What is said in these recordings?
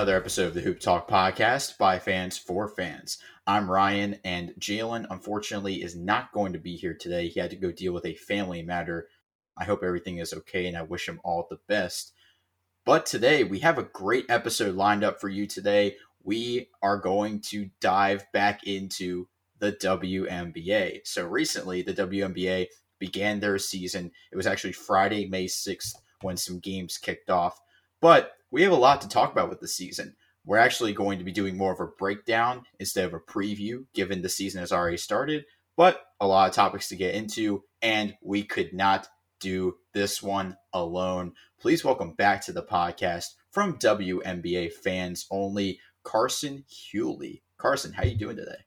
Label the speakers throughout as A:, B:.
A: Another episode of the Hoop Talk podcast by fans for fans. I'm Ryan, and Jalen unfortunately is not going to be here today. He had to go deal with a family matter. I hope everything is okay, and I wish him all the best. But today, we have a great episode lined up for you today. We are going to dive back into the WNBA. So, recently, the WNBA began their season. It was actually Friday, May 6th, when some games kicked off. But we have a lot to talk about with the season. We're actually going to be doing more of a breakdown instead of a preview, given the season has already started, but a lot of topics to get into, and we could not do this one alone. Please welcome back to the podcast from WNBA fans only, Carson Huelle. Carson, how are you doing today?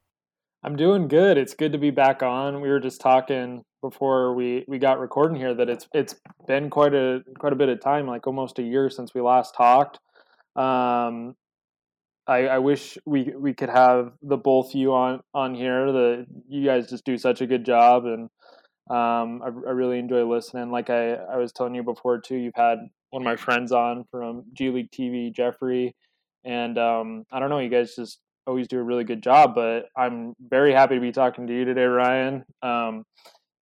B: I'm doing good. It's good to be back on. We were just talking before we, we got recording here that it's it's been quite a quite a bit of time, like almost a year since we last talked. Um, I, I wish we we could have the both you on on here. The you guys just do such a good job, and um, I, I really enjoy listening. Like I, I was telling you before too, you've had one of my friends on from G League TV, Jeffrey, and um, I don't know, you guys just always do a really good job. But I'm very happy to be talking to you today, Ryan. Um,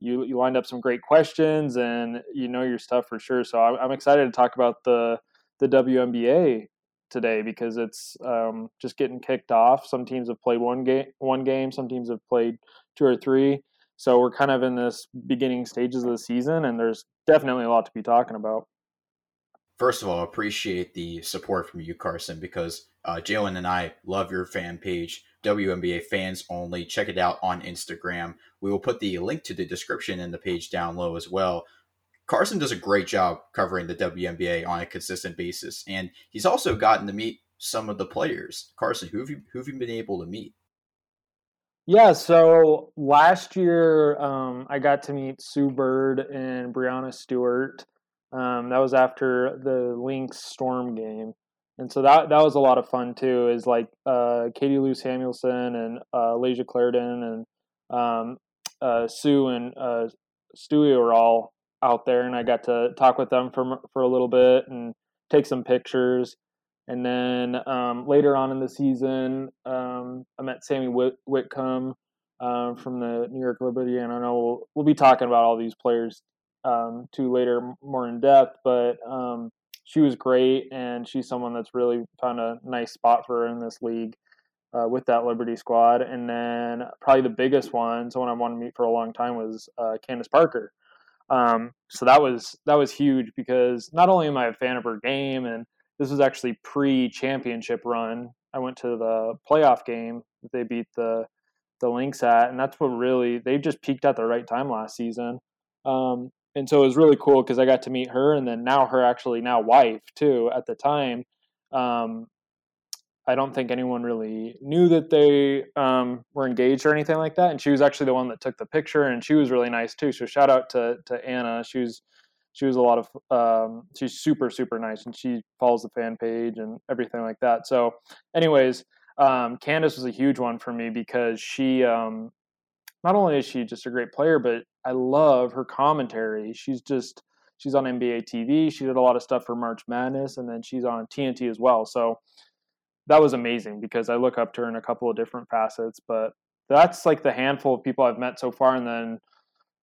B: you you lined up some great questions, and you know your stuff for sure. So I'm, I'm excited to talk about the the WNBA today because it's um, just getting kicked off. Some teams have played one game, one game. Some teams have played two or three. So we're kind of in this beginning stages of the season, and there's definitely a lot to be talking about.
A: First of all, appreciate the support from you, Carson, because uh, Jalen and I love your fan page, WNBA fans only. Check it out on Instagram. We will put the link to the description in the page down low as well. Carson does a great job covering the WNBA on a consistent basis, and he's also gotten to meet some of the players. Carson, who have you who have you been able to meet?
B: Yeah, so last year um, I got to meet Sue Bird and Breanna Stewart. Um, that was after the Lynx Storm game and so that that was a lot of fun too. Is like uh, Katie Lou Samuelson and uh, Clarendon and um, uh, Sue and uh, Stewie were all out there, and I got to talk with them for for a little bit and take some pictures. And then um, later on in the season, um, I met Sami Whit- Whitcomb uh, from the New York Liberty, and I know we'll, we'll be talking about all these players um, too later, more in depth. But um, she was great, and she's someone that's really found a nice spot for her in this league uh, with that Liberty squad. And then probably the biggest one, someone I wanted to meet for a long time, was uh, Candace Parker. Um, so that was that was huge because not only am I a fan of her game, and this was actually pre-championship run. I went to the playoff game that they beat the the Lynx at, and that's what really they just peaked at the right time last season. Um, and so it was really cool because I got to meet her and then now her actually now wife too. At the time, um, I don't think anyone really knew that they um, were engaged or anything like that. And she was actually the one that took the picture, and she was really nice too. So shout out to to Anna. She was she was a lot of um, she's super super nice, and she follows the fan page and everything like that. So, anyways, um, Candace was a huge one for me because she um, not only is she just a great player, but I love her commentary. She's just she's on NBA TV. She did a lot of stuff for March Madness, and then she's on TNT as well. So that was amazing because I look up to her in a couple of different facets. But that's like the handful of people I've met so far, and then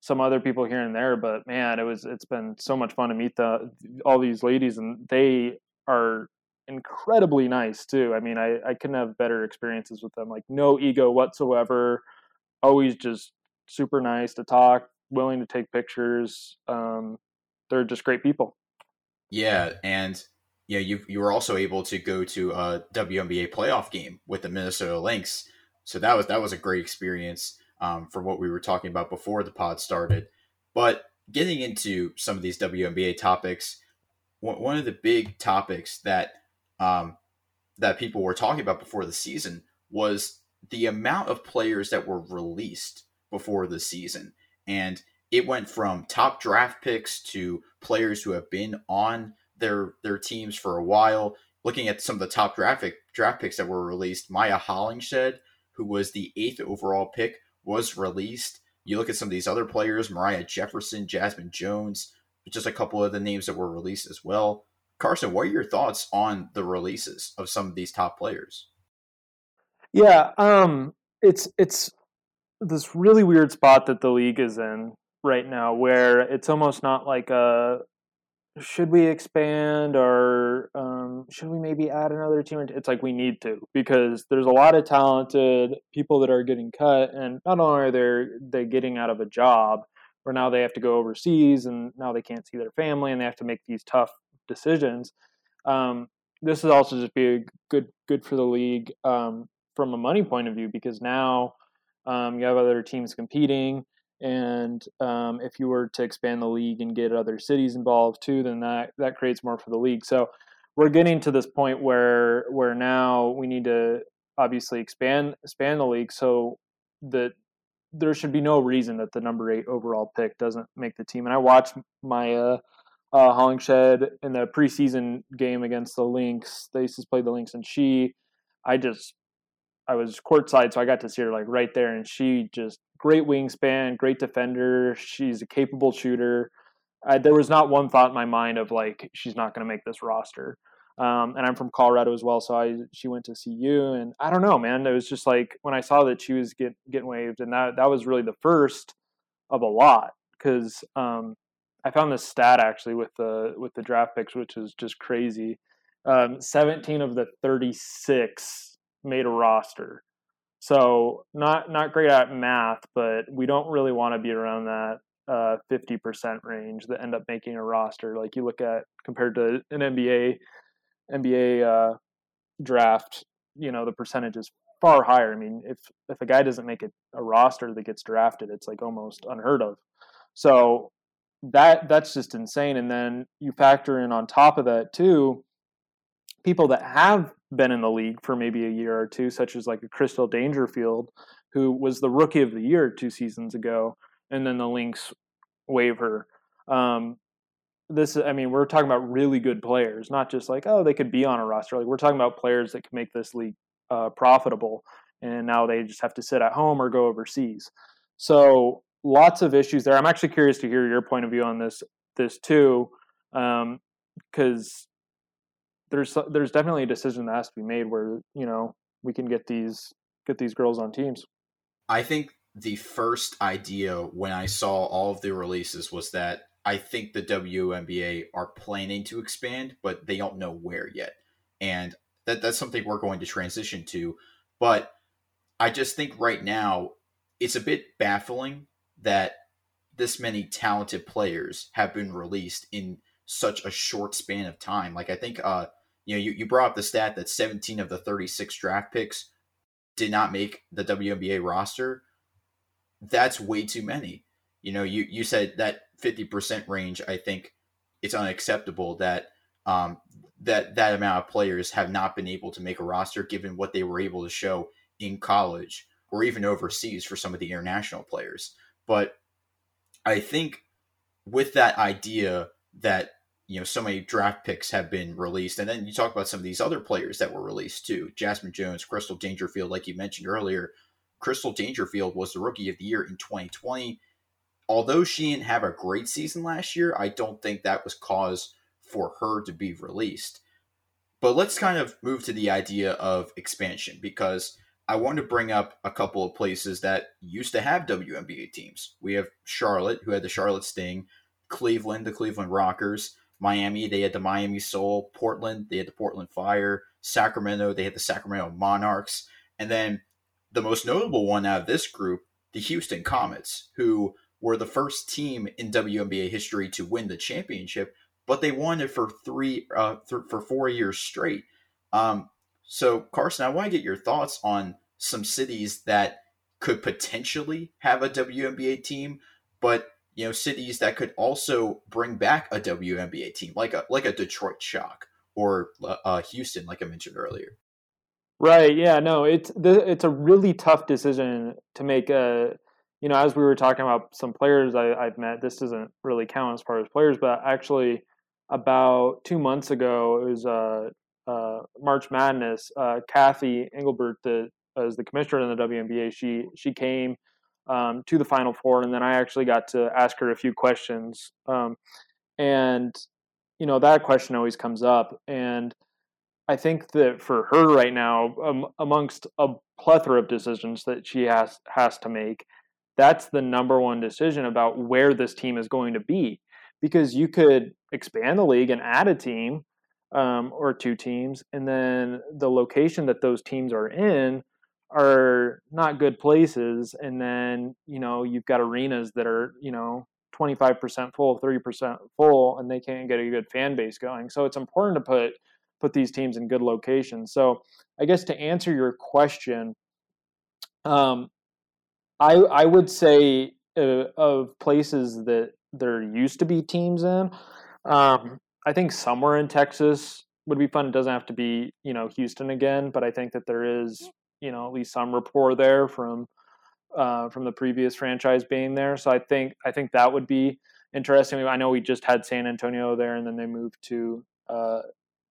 B: some other people here and there. But man, it was it's been so much fun to meet the all these ladies, and they are incredibly nice too. I mean, I I couldn't have better experiences with them. Like no ego whatsoever. Always just super nice to talk, willing to take pictures. Um, they're just great people.
A: Yeah, and yeah, you you were also able to go to a WNBA playoff game with the Minnesota Lynx, so that was that was a great experience um, for what we were talking about before the pod started. But getting into some of these WNBA topics, one of the big topics that um, that people were talking about before the season was the amount of players that were released before the season. And it went from top draft picks to players who have been on their their teams for a while. Looking at some of the top draft draft picks that were released, Mya Hollingshed, who was the eighth overall pick, was released. You look at some of these other players, Moriah Jefferson, Jazmine Jones, just a couple of the names that were released as well. Carson, what are your thoughts on the releases of some of these top players?
B: Yeah, um, it's it's this really weird spot that the league is in right now, where it's almost not like a should we expand or um, should we maybe add another team? It's like we need to because there's a lot of talented people that are getting cut, and not only are they they getting out of a job, where now they have to go overseas and now they can't see their family and they have to make these tough decisions. Um, this is also just be good good for the league um, from a money point of view because now um, you have other teams competing and um, if you were to expand the league and get other cities involved too, then that that creates more for the league. So we're getting to this point where where now we need to obviously expand expand the league so that there should be no reason that the number eight overall pick doesn't make the team. And I watched my uh, uh, Hollingshed in the preseason game against the Lynx. They used to play the Lynx, and she, I just, I was courtside, so I got to see her like right there, and she just great wingspan, great defender. She's a capable shooter. I, there was not one thought in my mind of like she's not going to make this roster. Um, and I'm from Colorado as well, so I she went to CU, and I don't know, man. It was just like when I saw that she was get, getting waived, and that that was really the first of a lot because um, I found this stat actually with the with the draft picks, which is just crazy. Um, 17 of the 36 made a roster. So not not great at math, but we don't really want to be around that uh, 50% range that end up making a roster. Like you look at compared to an NBA NBA uh, draft, you know the percentage is far higher. I mean, if if a guy doesn't make a, a roster that gets drafted, it's like almost unheard of. So that that's just insane. And then you factor in on top of that too, people that have been in the league for maybe a year or two, such as like a Crystal Dangerfield, who was the rookie of the year two seasons ago, and then the Lynx waive her. Um, this, I mean, we're talking about really good players, not just like oh they could be on a roster. Like we're talking about players that can make this league uh, profitable, and now they just have to sit at home or go overseas. So lots of issues there. I'm actually curious to hear your point of view on this this too, because um, there's there's definitely a decision that has to be made where you know we can get these get these girls on teams.
A: I think the first idea when I saw all of the releases was that I think the WNBA are planning to expand, but they don't know where yet, and that that's something we're going to transition to. But I just think right now it's a bit baffling that this many talented players have been released in such a short span of time. Like I think uh you know, you, you brought up the stat that 17 of the 36 draft picks did not make the WNBA roster. That's way too many. You know, you, you said that 50% range, I think it's unacceptable that um, that that amount of players have not been able to make a roster given what they were able to show in college or even overseas for some of the international players. But I think with that idea that you know so many draft picks have been released. And then you talk about some of these other players that were released too. Jazmine jones crystal dangerfield like you mentioned earlier. Crystal dangerfield was the rookie of the year in 2020 although she didn't have a great season last year i don't think that was cause for her to be released. But let's kind of move to the idea of expansion because i want to bring up a couple of places that used to have WNBA teams. We have charlotte who had the charlotte sting cleveland the cleveland rockers Miami, they had the Miami Soul. Portland, they had the Portland Fire. Sacramento, they had the Sacramento Monarchs. And then the most notable one out of this group, the Houston Comets, who were the first team in WNBA history to win the championship, but they won it for three uh, th- for four years straight. Um, so Carson, I want to get your thoughts on some cities that could potentially have a WNBA team, but you know cities that could also bring back a WNBA team like a like a Detroit Shock or uh, Houston, like I mentioned earlier.
B: Right. Yeah. No. It's it's a really tough decision to make. A you know, as we were talking about some players I, I've met, this doesn't really count as far as players, but actually, about two months ago, it was uh, uh, March Madness. Uh, Cathy Engelbert, the as the commissioner in the WNBA, she she came um, to the Final Four, and then I actually got to ask her a few questions. Um, and you know that question always comes up, and I think that for her right now, um, amongst a plethora of decisions that she has has to make, that's the number one decision about where this team is going to be. Because you could expand the league and add a team um, or two teams, and then the location that those teams are in are not good places, and then you know you've got arenas that are you know 25% full, 30% full, and they can't get a good fan base going. So it's important to put put these teams in good locations. So I guess to answer your question, um, I I would say uh, of places that there used to be teams in. Um, I think somewhere in Texas would be fun. It doesn't have to be you know Houston again, but I think that there is you know at least some rapport there from uh, from the previous franchise being there. So I think I think that would be interesting. I know we just had San Antonio there, and then they moved to uh,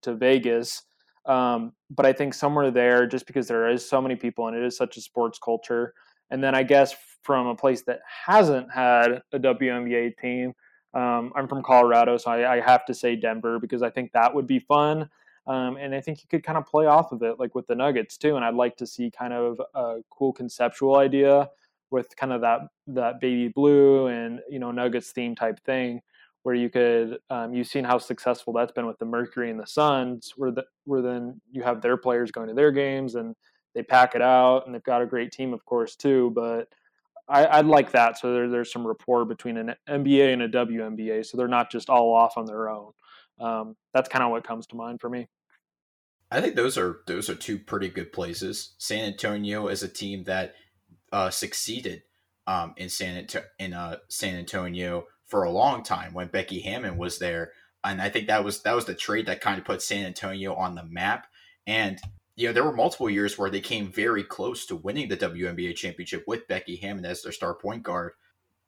B: to Vegas. Um, but I think somewhere there, just because there is so many people and it is such a sports culture, and then I guess from a place that hasn't had a WNBA team, um, I'm from Colorado, so I, I, have to say Denver because I think that would be fun. Um, and I think you could kind of play off of it, like with the Nuggets too. And I'd like to see kind of a cool conceptual idea with kind of that that baby blue and you know Nuggets theme type thing where you could um, you've seen how successful that's been with the Mercury and the Suns, where the, where then you have their players going to their games and they pack it out, and they've got a great team, of course, too. But I, would like that, so there, there's some rapport between an NBA and a WNBA, so they're not just all off on their own. Um, that's kind of what comes to mind for me.
A: I think those are those are two pretty good places. San Antonio is a team that uh, succeeded um, in San Anto- in uh, San Antonio for a long time when Becky Hammon was there, and I think that was that was the trade that kind of put San Antonio on the map. And you know, there were multiple years where they came very close to winning the WNBA championship with Becky Hammon as their star point guard.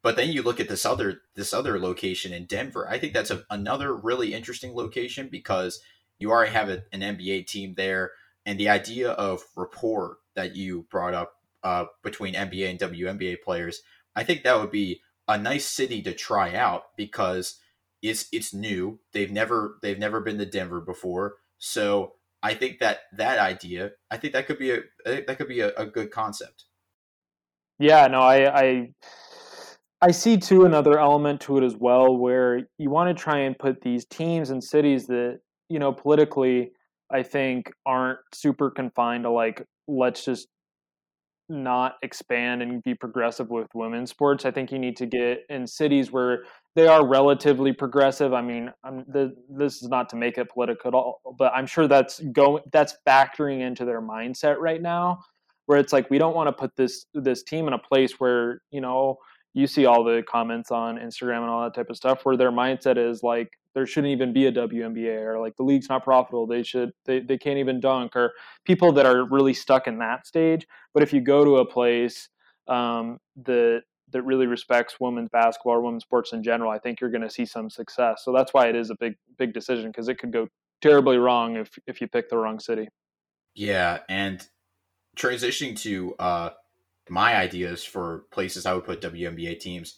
A: But then you look at this other this other location in Denver. I think that's a, another really interesting location because you already have a, an NBA team there, and the idea of rapport that you brought up uh, between NBA and WNBA players, I think that would be a nice city to try out because it's it's new. They've never they've never been to Denver before, so I think that that idea, I think that could be a that could be a, a good concept.
B: Yeah, no, I, I I see too another element to it as well, where you want to try and put these teams and cities that you know politically, I think aren't super confined to like let's just not expand and be progressive with women's sports. I think you need to get in cities where they are relatively progressive. I mean, the, this is not to make it political, at all, but I'm sure that's going that's factoring into their mindset right now, where it's like we don't want to put this this team in a place where you know you see all the comments on Instagram and all that type of stuff where their mindset is like there shouldn't even be a WNBA or like the league's not profitable. They should they, they can't even dunk or people that are really stuck in that stage. But if you go to a place um, that that really respects women's basketball or women's sports in general, I think you're going to see some success. So that's why it is a big big decision because it could go terribly wrong if if you pick the wrong city.
A: Yeah, and transitioning to uh, my ideas for places I would put WNBA teams.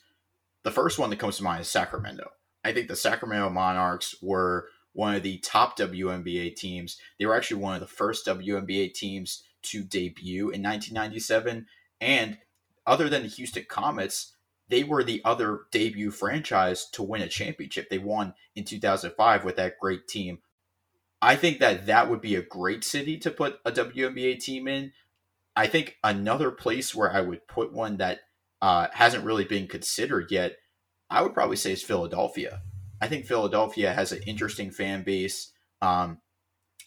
A: The first one that comes to mind is Sacramento. I think the Sacramento Monarchs were one of the top WNBA teams. They were actually one of the first WNBA teams to debut in 1997. And other than the Houston Comets, they were the other debut franchise to win a championship. They won in 2005 with that great team. I think that that would be a great city to put a WNBA team in I think another place where I would put one that uh, hasn't really been considered yet, I would probably say is Philadelphia. I think Philadelphia has an interesting fan base. Um,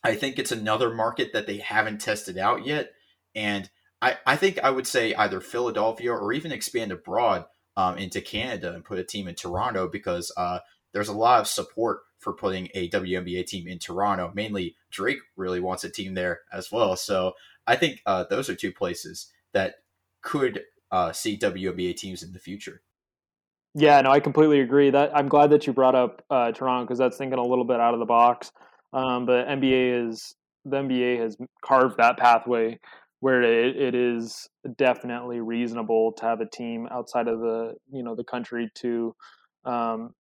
A: I think it's another market that they haven't tested out yet. And I, I think I would say either Philadelphia or even expand abroad um, into Canada and put a team in Toronto because uh, there's a lot of support for putting a WNBA team in Toronto. Mainly, Drake really wants a team there as well. So I think uh, those are two places that could uh, see WNBA teams in the future.
B: Yeah, no, I completely agree. That I'm glad that you brought up uh, Toronto because that's thinking a little bit out of the box. Um, but NBA is the NBA has carved that pathway where it, it is definitely reasonable to have a team outside of the you know the country to um,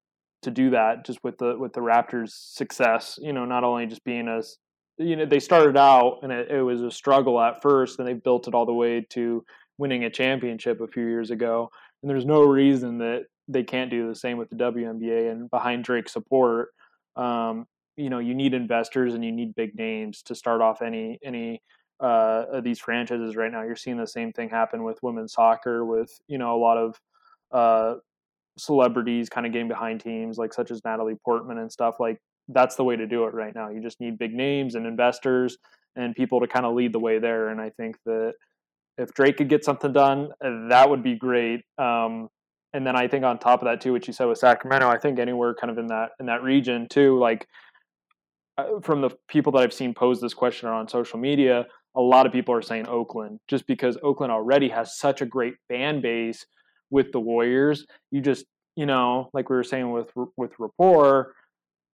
B: to do that just with the with the Raptors' success. You know, not only just being as you know they started out and it, it was a struggle at first, and they built it all the way to winning a championship a few years ago. And there's no reason that they can't do the same with the WNBA and behind Drake's support. Um, you know, you need investors and you need big names to start off any any uh, of these franchises right now. You're seeing the same thing happen with women's soccer, with you know a lot of uh, celebrities kind of getting behind teams like such as Natalie Portman and stuff. Like that's the way to do it right now. You just need big names and investors and people to kind of lead the way there. And I think that if Drake could get something done, that would be great. Um, and then I think on top of that too, what you said with Sacramento, I think anywhere kind of in that in that region too, like uh, from the people that I've seen pose this question on social media, a lot of people are saying Oakland, just because Oakland already has such a great fan base with the Warriors. You just, you know, like we were saying with with rapport.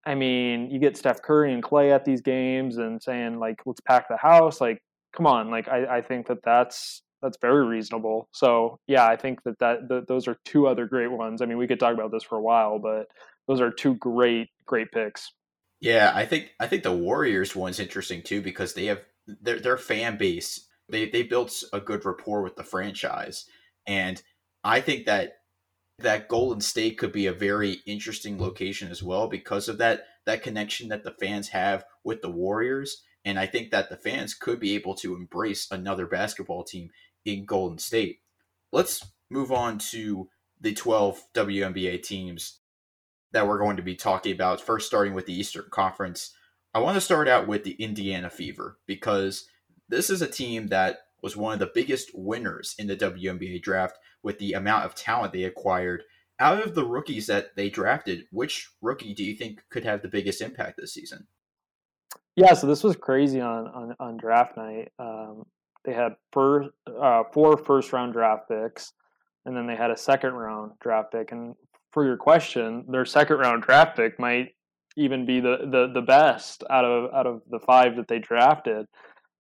B: I mean, you get Steph Curry and Clay at these games and saying like, "Let's pack the house." Like, come on. Like, I, I think that that's that's very reasonable. So yeah, I think that that those are two other great ones. I mean, we could talk about this for a while, but those are two great great picks.
A: Yeah, I think I think the Warriors one's interesting too because they have their their fan base. They they built a good rapport with the franchise, and I think that that Golden State could be a very interesting location as well because of that that connection that the fans have with the Warriors. And I think that the fans could be able to embrace another basketball team in Golden State. Let's move on to the 12 WNBA teams that we're going to be talking about. First, starting with the Eastern Conference. I want to start out with the Indiana Fever because this is a team that was one of the biggest winners in the WNBA draft with the amount of talent they acquired. Out of the rookies that they drafted, which rookie do you think could have the biggest impact this season?
B: Yeah, so this was crazy on on, on draft night. Um, they had first, uh, four first round draft picks, and then they had a second round draft pick. And for your question, their second round draft pick might even be the, the, the best out of out of the five that they drafted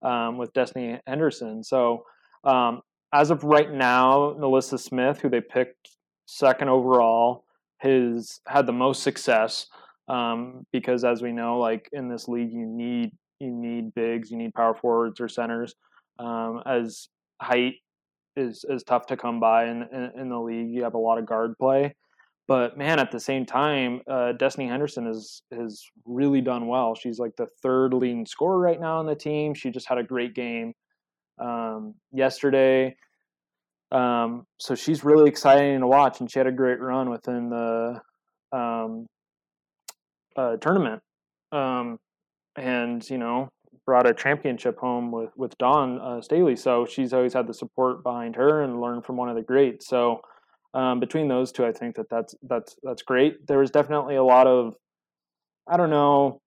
B: um, with Destanni Henderson. So um, as of right now, NaLyssa Smith, who they picked second overall, has had the most success um, because, as we know, like in this league, you need you need bigs, you need power forwards or centers. Um, as height is is tough to come by in, in, in the league, you have a lot of guard play. But man, at the same time, uh, Destanni Henderson has has really done well. She's like the third leading scorer right now on the team. She just had a great game um, yesterday. Um, so she's really exciting to watch, and she had a great run within the um, uh, tournament. Um, and you know, brought a championship home with with Dawn uh, Staley. So she's always had the support behind her and learned from one of the greats. So um, between those two, I think that that's that's that's great. There was definitely a lot of, I don't know,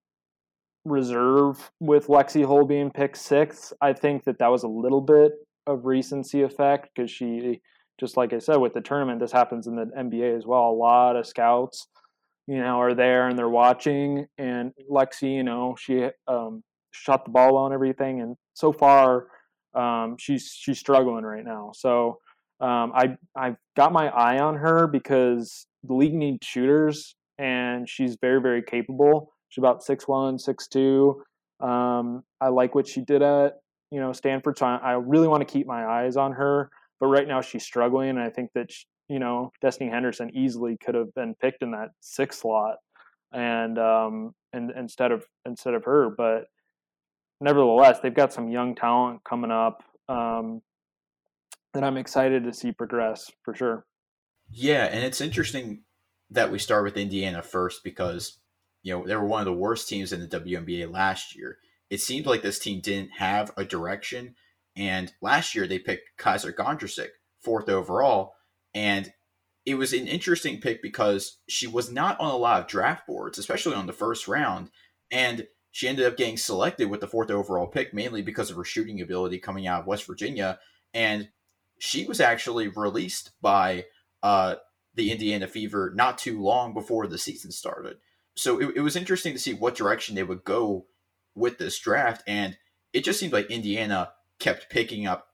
B: reserve with Lexi Hull being picked sixth. I think that that was a little bit of recency effect because she, just like I said, with the tournament, this happens in the NBA as well. A lot of scouts, you know, are there and they're watching. And Lexi, you know, she um, shot the ball and everything. And so far, um, she's she's struggling right now. So um, I I've got my eye on her because the league needs shooters, and she's very very capable. She's about six one, six two. Um, I like what she did at you know Stanford, so I, I really want to keep my eyes on her. But right now she's struggling, and I think that she, you know Destanni Henderson easily could have been picked in that six slot, and um, and instead of instead of her. But nevertheless, they've got some young talent coming up. Um, that I'm excited to see progress for sure.
A: Yeah, and it's interesting that we start with Indiana first because you know they were one of the worst teams in the WNBA last year. It seemed like this team didn't have a direction, and last year they picked Kysre Gondrezick fourth overall, and it was an interesting pick because she was not on a lot of draft boards, especially on the first round, and she ended up getting selected with the fourth overall pick mainly because of her shooting ability coming out of West Virginia. And she was actually released by uh, the Indiana Fever not too long before the season started. So it, it was interesting to see what direction they would go with this draft. And it just seemed like Indiana kept picking up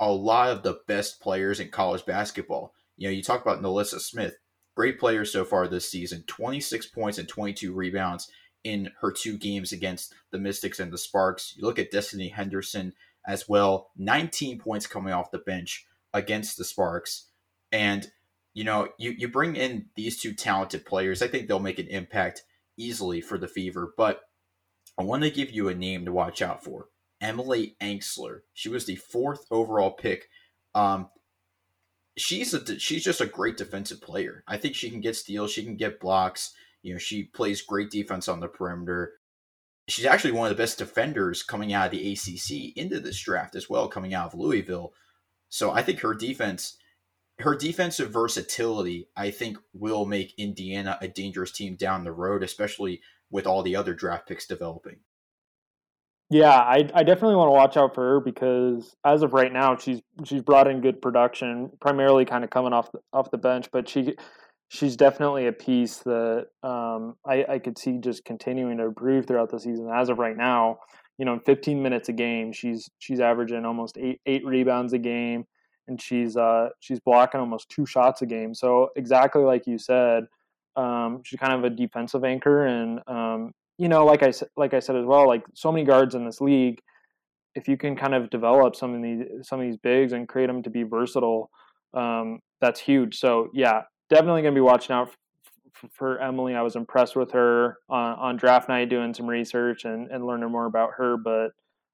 A: a lot of the best players in college basketball. You know, you talk about NaLyssa Smith. great player so far this season 26 points and 22 rebounds in her two games against the Mystics and the Sparks. You look at Destanni Henderson as well, 19 points coming off the bench against the Sparks. And, you know, you, you bring in these two talented players, I think they'll make an impact easily for the Fever. But I want to give you a name to watch out for Emily Engstler. She was the fourth overall pick. Um, she's a she's just a great defensive player. I think she can get steals, she can get blocks. You know, she plays great defense on the perimeter. She's actually one of the best defenders coming out of the ACC into this draft as well, coming out of Louisville. So I think her defense, her defensive versatility, I think will make Indiana a dangerous team down the road, especially with all the other draft picks developing.
B: Yeah, I, I definitely want to watch out for her because as of right now, she's she's brought in good production, primarily kind of coming off the, off the bench, but she she's definitely a piece that um, I, I could see just continuing to improve throughout the season. As of right now, you know, in 15 minutes a game, she's she's averaging almost eight eight rebounds a game, and she's uh she's blocking almost two shots a game. So exactly like you said, um, she's kind of a defensive anchor, and um, you know, like I like I said as well, like so many guards in this league, if you can kind of develop some of these some of these bigs and create them to be versatile, um, that's huge. So yeah, definitely going to be watching out f- for Emily. I was impressed with her on, on draft night, doing some research and, and learning more about her. But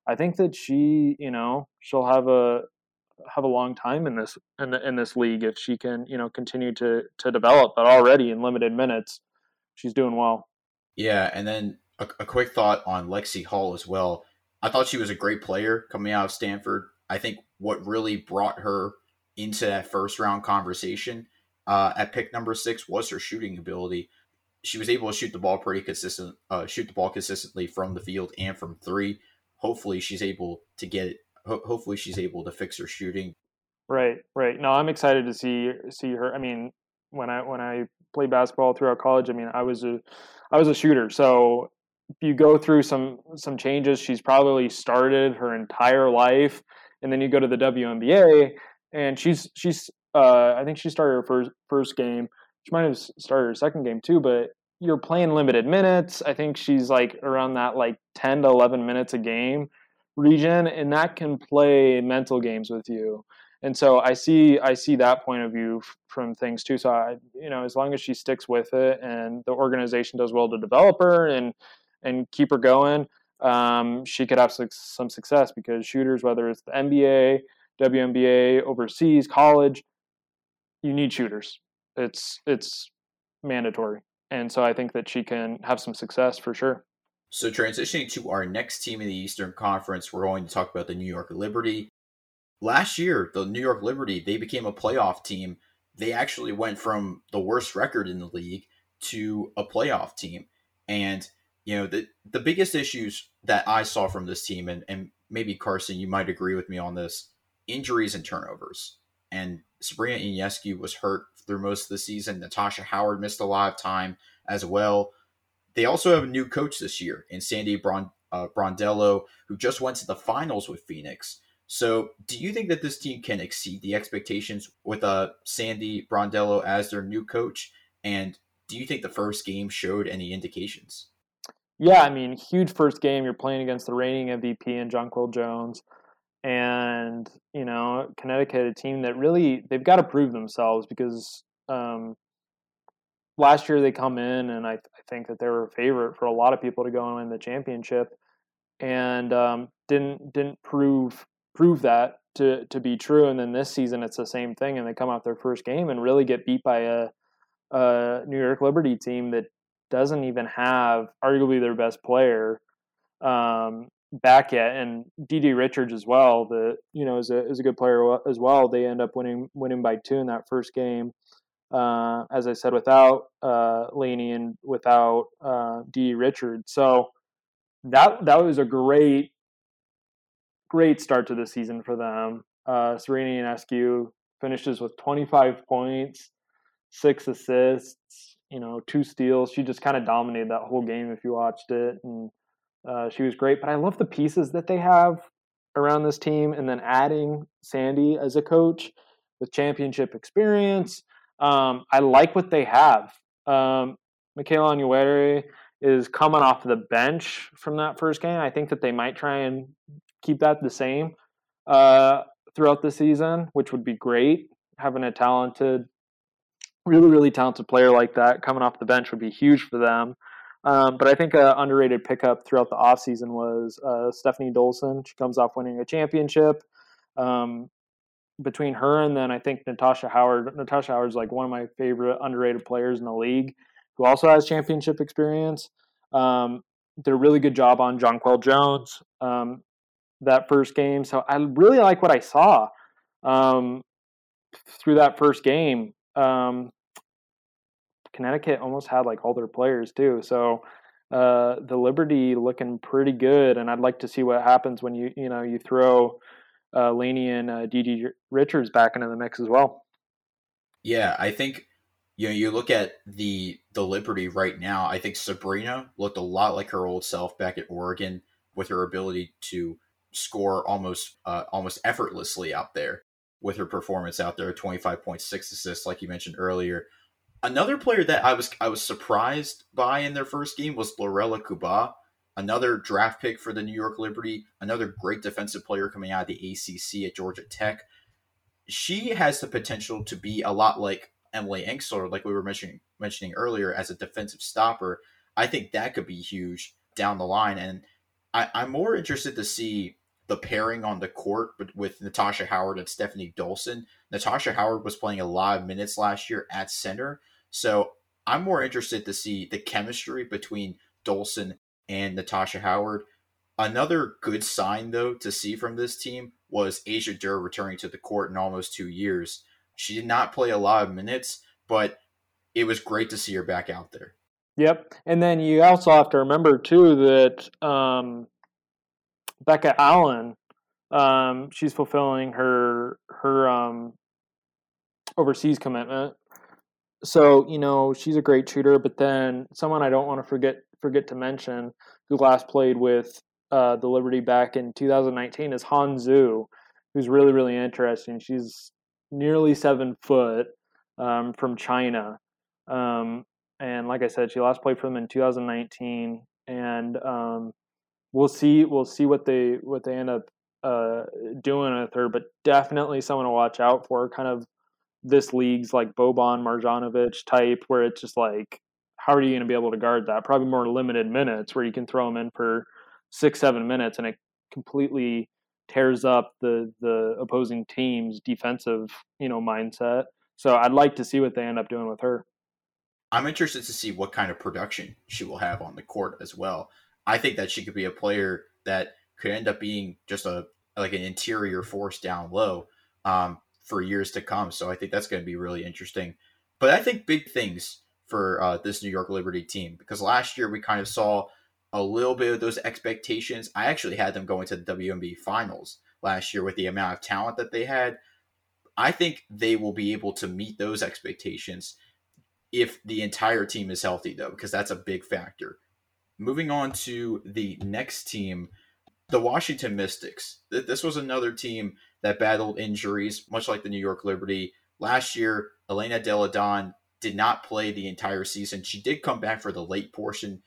B: I think that she, you know, she'll have a have a long time in this in, the, in this league if she can, you know, continue to to develop. But already in limited minutes, she's doing well.
A: Yeah, and then a, a quick thought on Lexi Hull as well. I thought she was a great player coming out of Stanford. I think what really brought her into that first round conversation uh, at pick number six was her shooting ability. She was able to shoot the ball pretty consistent, uh, shoot the ball consistently from the field and from three. Hopefully, she's able to get. Ho- hopefully, she's able to fix her shooting.
B: Right, right. No, I'm excited to see see her. I mean, when I when I played basketball throughout college, I mean, I was a I was a shooter. So if you go through some some changes, she's probably started her entire life, and then you go to the WNBA, and she's she's uh, I think she started her first first game. She might have started her second game too, but you're playing limited minutes. I think she's like around that like 10 to 11 minutes a game region, and that can play mental games with you. And so I see I see that point of view from things too. So I, you know, as long as she sticks with it and the organization does well to develop her and and keep her going, um, she could have some success because shooters, whether it's the NBA, WNBA, overseas, college, you need shooters. It's it's mandatory, and so I think that she can have some success for sure.
A: So transitioning to our next team in the Eastern Conference, we're going to talk about the New York Liberty. Last year, the New York Liberty they became a playoff team. They actually went from the worst record in the league to a playoff team, and you know the the biggest issues that I saw from this team, and and maybe Carson, you might agree with me on this: injuries and turnovers. And Sabrina Ionescu was hurt through most of the season. Natasha Howard missed a lot of time as well. They also have a new coach this year in Sandy Bron- uh, Brondello, who just went to the finals with Phoenix. So, do you think that this team can exceed the expectations with uh, Sandy Brondello as their new coach? And do you think the first game showed any indications?
B: Yeah, I mean, huge first game. You're playing against the reigning MVP and Jonquel Jones and you know Connecticut, a team that really they've got to prove themselves because um, last year they come in and I, I, think that they were a favorite for a lot of people to go and win the championship, and um, didn't didn't prove prove that to to be true. And then this season it's the same thing, and they come out their first game and really get beat by a, a New York Liberty team that doesn't even have arguably their best player um, back yet, and DiDi Richards as well. The you know is a is a good player as well. They end up winning winning by two in that first game. Uh, as I said, without uh, Laney and without uh, DiDi Richards, so that that was a great great start to the season for them. Uh, Sabrina Ionescu finishes with 25 points, six assists, you know, two steals. She just kind of dominated that whole game if you watched it, and uh, she was great, but I love the pieces that they have around this team, and then adding Sandy as a coach with championship experience. Um, I like what they have. Um, Michaela Onyenwere is coming off the bench from that first game. I think that they might try and keep that the same uh, throughout the season, which would be great. Having a talented, really, really talented player like that coming off the bench would be huge for them. Um, but I think an underrated pickup throughout the offseason was uh, Stefanie Dolson. She comes off winning a championship. Um, between her and then I think Natasha Howard. Natasha Howard's like one of my favorite underrated players in the league who also has championship experience. Um, did a really good job on Jonquel Jones um, that first game. So I really like what I saw um, through that first game. Um, Connecticut almost had like all their players too. So uh, the Liberty looking pretty good, and I'd like to see what happens when you you know you throw uh, Laney and uh, DiDi Richards back into the mix as well.
A: Yeah, I think you know you look at the the Liberty right now. I think Sabrina looked a lot like her old self back at Oregon with her ability to score almost uh, almost effortlessly out there with her performance out there. Twenty five point six assists, like you mentioned earlier. Another player that I was I was surprised by in their first game was Lorela Cubaj another draft pick for the New York Liberty, another great defensive player coming out of the ACC at Georgia Tech. She has the potential to be a lot like Emily Engstler, like we were mentioning mentioning earlier, as a defensive stopper. I think that could be huge down the line, and I, I'm more interested to see the pairing on the court with Natasha Howard and Stefanie Dolson. Natasha Howard was playing a lot of minutes last year at center, so I'm more interested to see the chemistry between Dolson and Natasha Howard. Another good sign, though, to see from this team was Asia Durr returning to the court in almost two years. She did not play a lot of minutes, but it was great to see her back out there.
B: Yep. And then you also have to remember, too, that um, Becca Allen, um, she's fulfilling her her um, overseas commitment. So, you know, she's a great shooter, but then someone I don't want to forget forget to mention who last played with uh, the Liberty back in 2019 is Han Xu, who's really really interesting. She's nearly seven foot um, from China, um, and like I said, she last played for them in 2019, and um, we'll see we'll see what they what they end up uh, doing with her, but definitely someone to watch out for. Kind of this league's like Boban Marjanovic type, where it's just like how are you going to be able to guard that? Probably more limited minutes where you can throw them in for six, seven minutes, and it completely tears up the the opposing team's defensive you know mindset. So I'd like to see what they end up doing with her.
A: I'm interested to see what kind of production she will have on the court as well. I think that she could be a player that could end up being just a like an interior force down low um, for years to come. So I think that's going to be really interesting. But I think big things for uh, this New York Liberty team because last year we kind of saw a little bit of those expectations. I actually had them going to the WNBA finals last year with the amount of talent that they had. I think they will be able to meet those expectations if the entire team is healthy, though, because that's a big factor. Moving on to the next team, the Washington Mystics. This was another team that battled injuries, much like the New York Liberty. Last year, Elena Delle Donne did not play the entire season. She did come back for the late portion,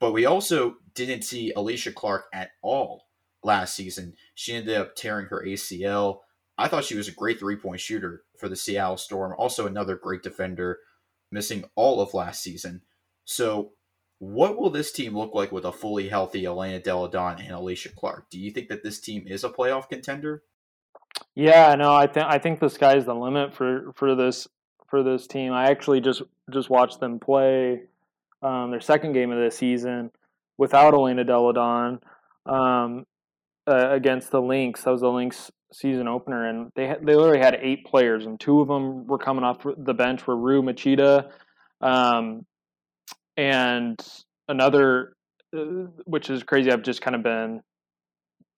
A: but we also didn't see Alysha Clark at all last season. She ended up tearing her ACL. I thought she was a great three point shooter for the Seattle Storm. Also, another great defender, missing all of last season. So, what will this team look like with a fully healthy Elena Delle Donne and Alysha Clark? Do you think that this team is a playoff contender?
B: Yeah, no, I think I think the sky's the limit for for this for this team. I actually just just watched them play um, their second game of the season without Elena Delle Donne um, uh, against the Lynx. That was the Lynx season opener, and they had, they literally had eight players, and two of them were coming off the bench were Rui Machida, um, and another, uh, which is crazy. I've just kind of been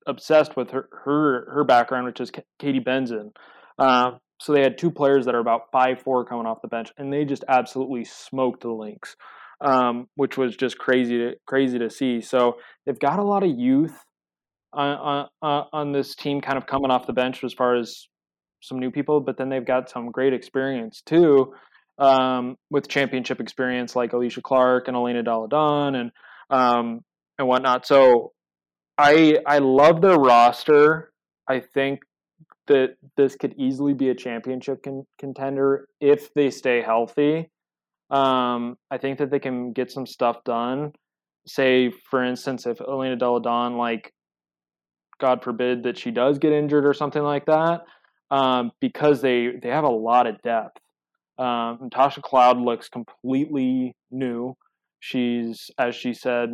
B: obsessed with her her her background, which is Katie Benzan. Uh, so they had two players that are about five four coming off the bench, and they just absolutely smoked the Lynx, um, which was just crazy to crazy to see. So they've got a lot of youth on, on on this team, kind of coming off the bench as far as some new people, but then they've got some great experience too. um, with championship experience like Alysha Clark and Elena Delle Donne and um, and whatnot. So I I love their roster. I think that this could easily be a championship con- contender if they stay healthy. Um, I think that they can get some stuff done. Say, for instance, if Elena Delle Donne, like, God forbid that she does get injured or something like that, um, because they they have a lot of depth. Um, Natasha Cloud looks completely new. She's, as she said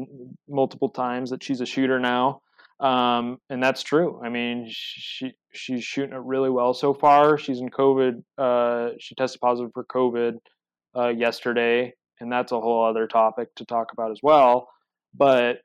B: multiple times, that she's a shooter now. Um, and that's true. I mean, she she's shooting it really well so far. She's in COVID. Uh, she tested positive for COVID uh, yesterday, and that's a whole other topic to talk about as well. But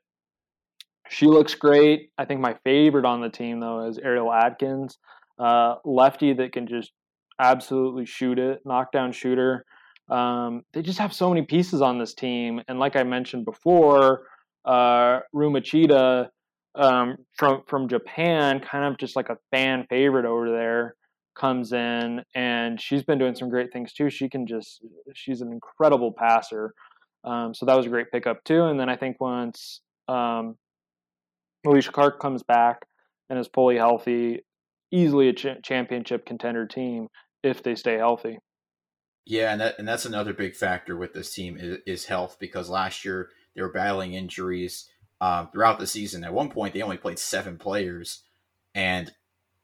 B: she looks great. I think my favorite on the team though is Ariel Atkins, uh, lefty that can just absolutely shoot it, knockdown shooter. Um, they just have so many pieces on this team, and like I mentioned before, uh, Rui Machida um, from from Japan, kind of just like a fan favorite over there, comes in and she's been doing some great things too. She can just she's an incredible passer. Um, so that was a great pickup too. And then I think once um, Alysha Clark comes back and is fully healthy, easily a ch- championship contender team if they stay healthy.
A: Yeah, and that and that's another big factor with this team is, is health because last year they were battling injuries um, throughout the season. At one point, they only played seven players, and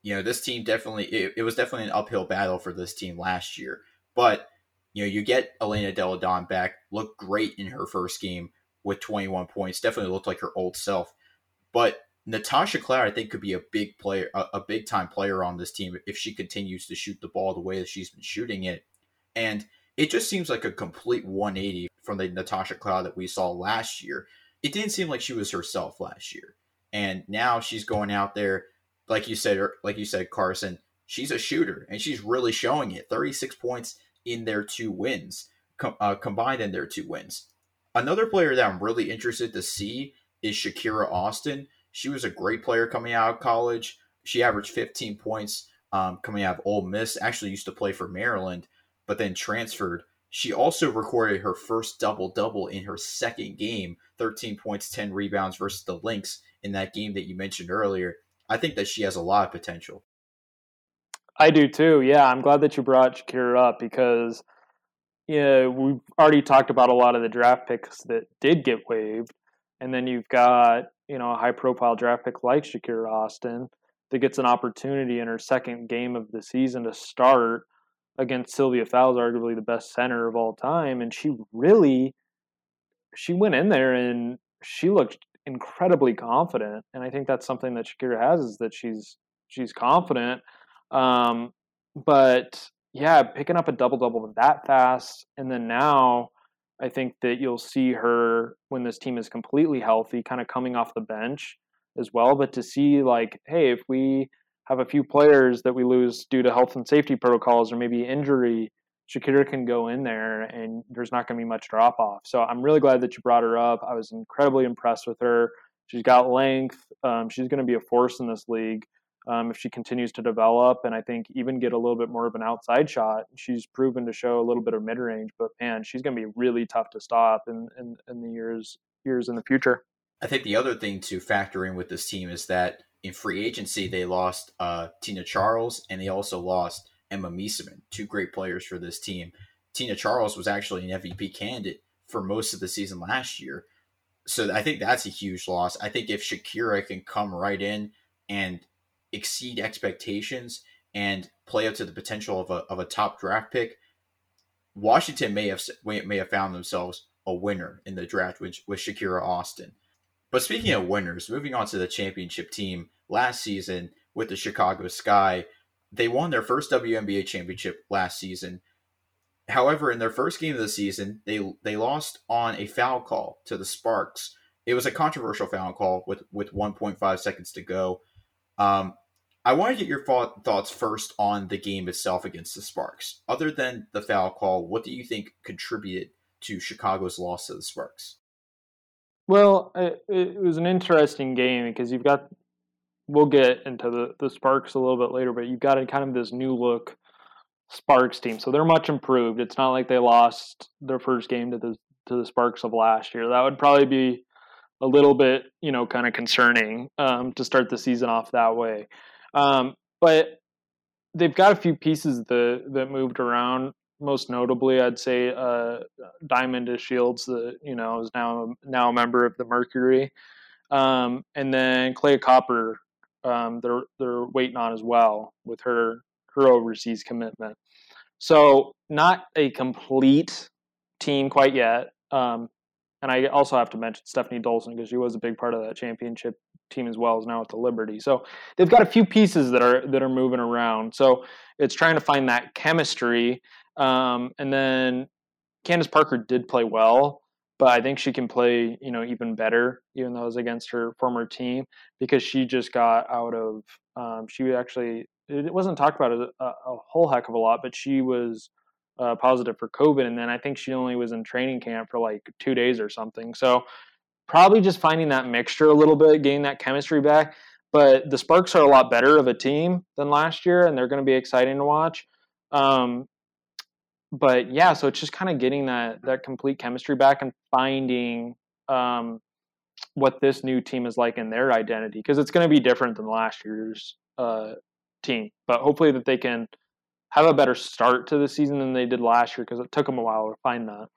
A: you know this team definitely it, it was definitely an uphill battle for this team last year. But you know you get Elena Delle Donne back, looked great in her first game with 21 points. Definitely looked like her old self. But Natasha Cloud, I think, could be a big player, a, a big time player on this team if she continues to shoot the ball the way that she's been shooting it. And it just seems like a complete 180 from the Natasha Cloud that we saw last year it didn't seem like she was herself last year. And now she's going out there, like you said, er, like you said, Carson. She's a shooter, and she's really showing it. Thirty-six points in their two wins, com- uh, combined in their two wins. Another player that I'm really interested to see is Shakira Austin. She was a great player coming out of college. She averaged 15 points um, coming out of Ole Miss. Actually, used to play for Maryland, but then transferred she also recorded her first double double in her second game 13 points, 10 rebounds versus the Lynx in that game that you mentioned earlier. I think that she has a lot of potential.
B: I do too. Yeah, I'm glad that you brought Shakira up because yeah, we've already talked about a lot of the draft picks that did get waived, and then you've got you know a high profile draft pick like Shakira Austin that gets an opportunity in her second game of the season to start against Sylvia Fowles, arguably the best center of all time, and she really she went in there and she looked incredibly confident. And I think that's something that Shakira has is that she's she's confident. Um, but yeah, picking up a double double that fast, and then now I think that you'll see her when this team is completely healthy, kind of coming off the bench as well. But to see like, hey, if we have a few players that we lose due to health and safety protocols or maybe injury, Shakira can go in there and there's not going to be much drop off. So I'm really glad that you brought her up. I was incredibly impressed with her. She's got length. Um, she's going to be a force in this league um, if she continues to develop and I think even get a little bit more of an outside shot. She's proven to show a little bit of mid range, but man, she's going to be really tough to stop in, in, in the years years in the future.
A: I think the other thing to factor in with this team is that in free agency, they lost uh, Tina Charles and they also lost Emma Meesseman, two great players for this team. Tina Charles was actually an MVP candidate for most of the season last year. So I think that's a huge loss. I think if Shakira can come right in and exceed expectations and play up to the potential of a, of a top draft pick, Washington may have may have found themselves a winner in the draft with, with Shakira Austin. But speaking of winners, moving on to the championship team last season with the Chicago Sky, they won their first WNBA championship last season. However, in their first game of the season, they they lost on a foul call to the Sparks. It was a controversial foul call with with 1.5 seconds to go. Um, I want to get your thoughts first on the game itself against the Sparks. Other than the foul call, what do you think contributed to Chicago's loss to the Sparks?
B: Well, it, it was an interesting game because you've got. We'll get into the, the Sparks a little bit later, but you've got a, kind of this new look Sparks team. So they're much improved. It's not like they lost their first game to the to the Sparks of last year. That would probably be a little bit, you know, kind of concerning um, to start the season off that way. Um, but they've got a few pieces that that moved around. Most notably, I'd say uh, Diamond DeShields, the you know is now now a member of the Mercury, um, and then Kahleah Copper. Um, they're they're waiting on as well with her her overseas commitment. So not a complete team quite yet. Um, and I also have to mention Stefanie Dolson because she was a big part of that championship team as well as now at the Liberty. So they've got a few pieces that are that are moving around. So it's trying to find that chemistry. Um, and then Candace Parker did play well, but I think she can play you know even better, even though it was against her former team because she just got out of. Um, she actually it wasn't talked about a, a, whole heck of a lot, but she was uh, positive for COVID, and then I think she only was in training camp for like two days or something. So probably just finding that mixture a little bit, getting that chemistry back. But the Sparks are a lot better of a team than last year, and they're going to be exciting to watch. Um, but yeah, so it's just kind of getting that that complete chemistry back and finding um, what this new team is like in their identity because it's going to be different than last year's uh, team. But hopefully that they can have a better start to the season than they did last year because it took them a while to find that.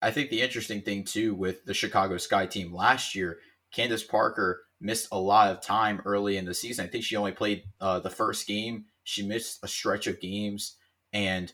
A: I think the interesting thing too with the Chicago Sky team last year, Candace Parker missed a lot of time early in the season. I think she only played uh, the first game. She missed a stretch of games, and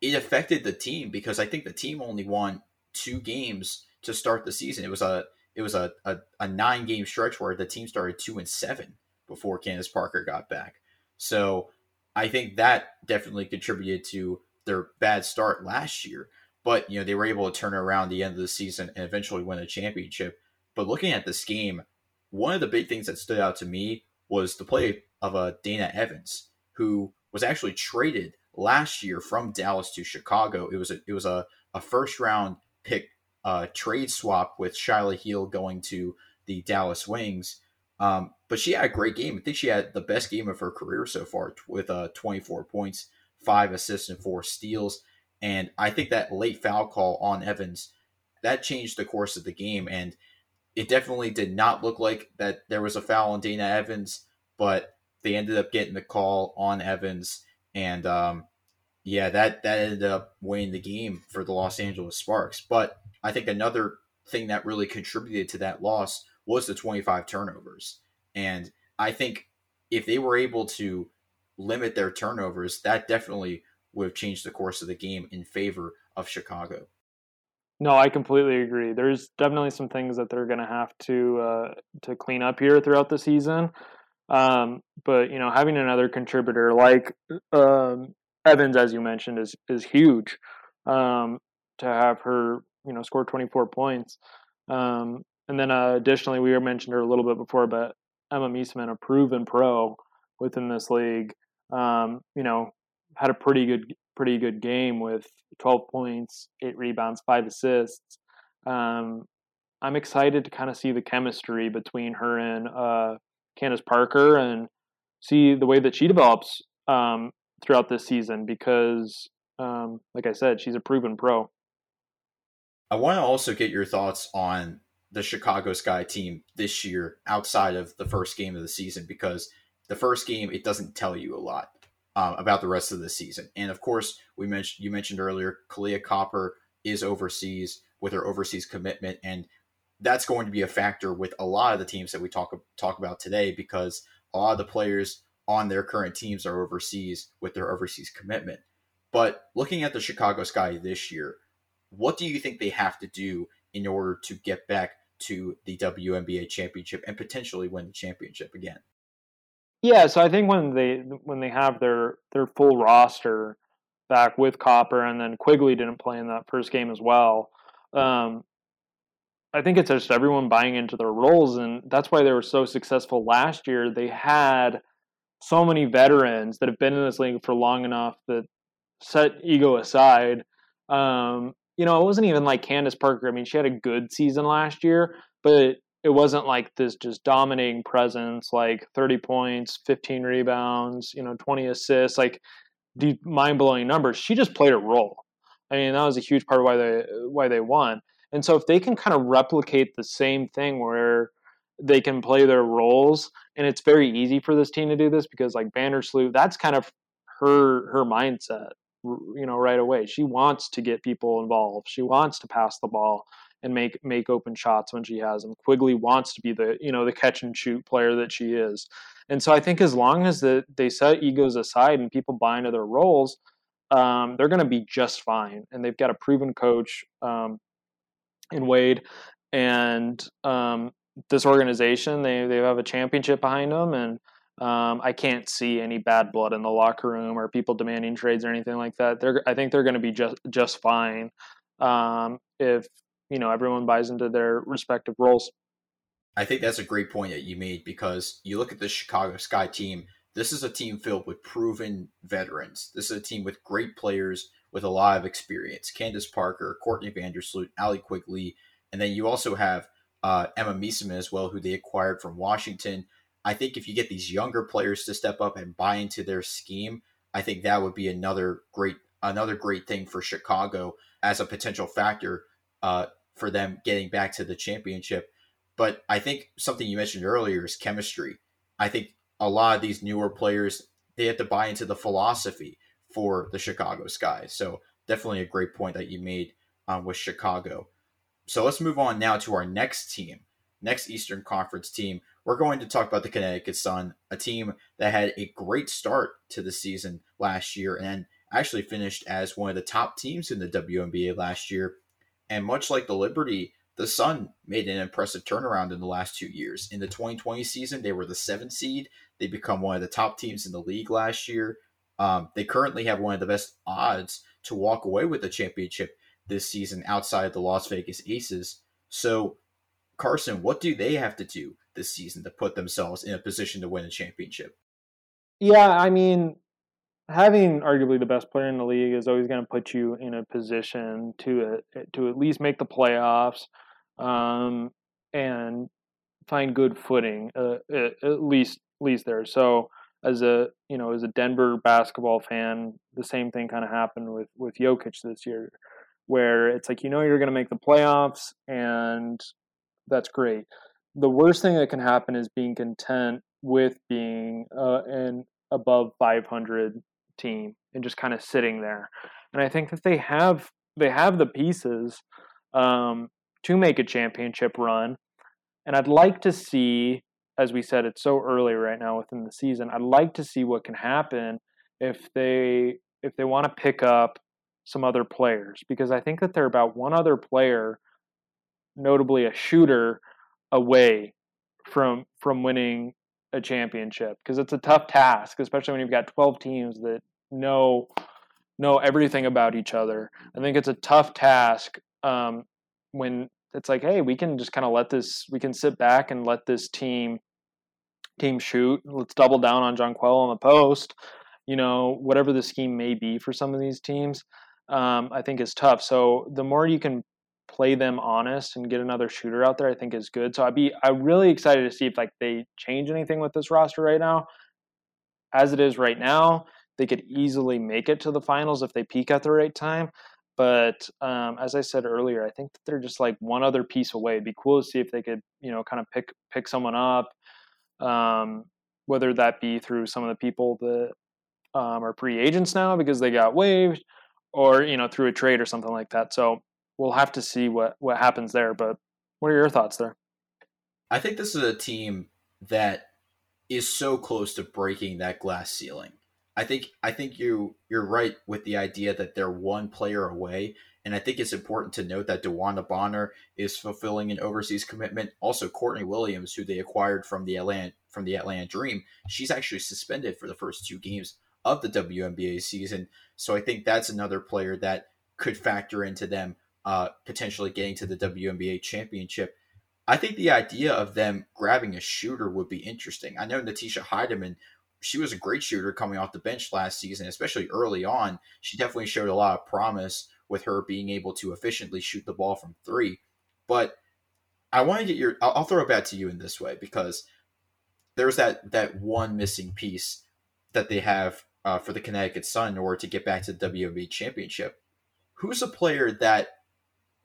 A: it affected the team because I think the team only won two games to start the season. It was a it was a, a, a nine game stretch where the team started two and seven before Candace Parker got back. So I think that definitely contributed to their bad start last year. But you know they were able to turn around the end of the season and eventually win a championship. But looking at this game, one of the big things that stood out to me was the play of a uh, Dana Evans, who was actually traded last year from Dallas to Chicago. It was a it was a, a first round pick uh, trade swap with Shyla Heal going to the Dallas Wings. Um, but she had a great game. I think she had the best game of her career so far with uh, 24 points, five assists, and four steals. And I think that late foul call on Evans that changed the course of the game. And it definitely did not look like that there was a foul on Dana Evans, but they ended up getting the call on Evans. And um, yeah, that that ended up winning the game for the Los Angeles Sparks. But I think another thing that really contributed to that loss was the 25 turnovers. And I think if they were able to limit their turnovers, that definitely would have changed the course of the game in favor of Chicago.
B: No, I completely agree. There's definitely some things that they're going to have to uh, to clean up here throughout the season. Um, but you know, having another contributor like um, Evans, as you mentioned, is is huge. Um, to have her, you know, score 24 points. Um, and then uh, additionally, we mentioned her a little bit before, but Emma Meesseman, a proven pro within this league, um, you know, had a pretty good pretty good game with 12 points, eight rebounds, five assists. Um, I'm excited to kind of see the chemistry between her and uh, Candace Parker and see the way that she develops um, throughout this season because, um, like I said, she's a proven pro.
A: I want to also get your thoughts on the Chicago Sky team this year outside of the first game of the season because the first game it doesn't tell you a lot um, about the rest of the season. And of course, we mentioned you mentioned earlier, Kahleah Copper is overseas with her overseas commitment, and that's going to be a factor with a lot of the teams that we talk talk about today because a lot of the players on their current teams are overseas with their overseas commitment. But looking at the Chicago Sky this year, what do you think they have to do in order to get back to the WNBA championship and potentially win the championship again.
B: Yeah, so I think when they when they have their their full roster back with Copper and then Quigley didn't play in that first game as well. Um, I think it's just everyone buying into their roles, and that's why they were so successful last year. They had so many veterans that have been in this league for long enough that set ego aside um, you know, it wasn't even like Candace Parker. I mean, she had a good season last year, but it wasn't like this just dominating presence, like 30 points, 15 rebounds, you know, 20 assists. Like mind blowing numbers. She just played a role. I mean, that was a huge part of why they why they won. And so if they can kind of replicate the same thing where they can play their roles, and it's very easy for this team to do this because like Vandersloot, that's kind of her her mindset, you know, right away. She wants to get people involved. She wants to pass the ball and make make open shots when she has them. Quigley wants to be the you know the catch and shoot player that she is. And so I think as long as the, they set egos aside and people buy into their roles, um, they're going to be just fine. And they've got a proven coach um, in Wade, and um, this organization they they have a championship behind them, and um, I can't see any bad blood in the locker room or people demanding trades or anything like that. They're I think they're going to be just just fine um, if you know everyone buys into their respective roles.
A: I think that's a great point that you made because you look at the Chicago Sky team. This is a team filled with proven veterans. This is a team with great players with a lot of experience. Candace Parker, Courtney Vandersloot, Allie Quigley, and then you also have uh, Emma Meesseman as well, who they acquired from Washington. I think if you get these younger players to step up and buy into their scheme, I think that would be another great another great thing for Chicago as a potential factor uh, for them getting back to the championship. But I think something you mentioned earlier is chemistry. I think a lot of these newer players they have to buy into the philosophy for the Chicago Sky. So definitely a great point that you made um, with Chicago. So let's move on now to our next team, next Eastern Conference team. We're going to talk about the Connecticut Sun, a team that had a great start to the season last year and actually finished as one of the top teams in the WNBA last year. And much like the Liberty, the Sun made an impressive turnaround in the last two years. In the 2020 season, they were the seventh seed. They become one of the top teams in the league last year. Um, they currently have one of the best odds to walk away with the championship this season outside the Las Vegas Aces. So, Carson, what do they have to do this season to put themselves in a position to win a championship?
B: Yeah, I mean, having arguably the best player in the league is always going to put you in a position to uh, to at least make the playoffs um, and find good footing uh, at, at least at least there. So as a you know as a Denver basketball fan, the same thing kind of happened with with Jokic this year, where it's like you know you're going to make the playoffs and that's great. The worst thing that can happen is being content with being uh, an above 500 team and just kind of sitting there. And I think that they have they have the pieces um, to make a championship run. And I'd like to see, as we said, it's so early right now within the season. I'd like to see what can happen if they if they want to pick up some other players because I think that they're about one other player, notably a shooter, away from from winning a championship because it's a tough task, especially when you've got 12 teams that know know everything about each other. I think it's a tough task um, when it's like, hey, we can just kind of let this, we can sit back and let this team team shoot. Let's double down on Jonquel on the post. You know, whatever the scheme may be for some of these teams, um, I think is tough. So the more you can play them honest and get another shooter out there, I think is good. So I'd be I'm really excited to see if like they change anything with this roster right now. As it is right now, they could easily make it to the finals if they peak at the right time. But um, as I said earlier, I think that they're just like one other piece away. It'd be cool to see if they could, you know, kind of pick pick someone up, um, whether that be through some of the people that um, are pre agents now because they got waived, or you know, through a trade or something like that. So we'll have to see what what happens there. But what are your thoughts there?
A: I think this is a team that is so close to breaking that glass ceiling. I think I think you you're right with the idea that they're one player away, and I think it's important to note that DeWanna Bonner is fulfilling an overseas commitment. Also, Courtney Williams, who they acquired from the Atlanta from the Atlanta Dream, she's actually suspended for the first two games of the WNBA season. So I think that's another player that could factor into them uh, potentially getting to the WNBA championship. I think the idea of them grabbing a shooter would be interesting. I know Natisha Hiedeman she was a great shooter coming off the bench last season, especially early on. She definitely showed a lot of promise with her being able to efficiently shoot the ball from three. But I want to get your I'll, I'll throw it back to you in this way because there's that that one missing piece that they have uh, for the Connecticut Sun order to get back to the WNBA championship. Who's a player that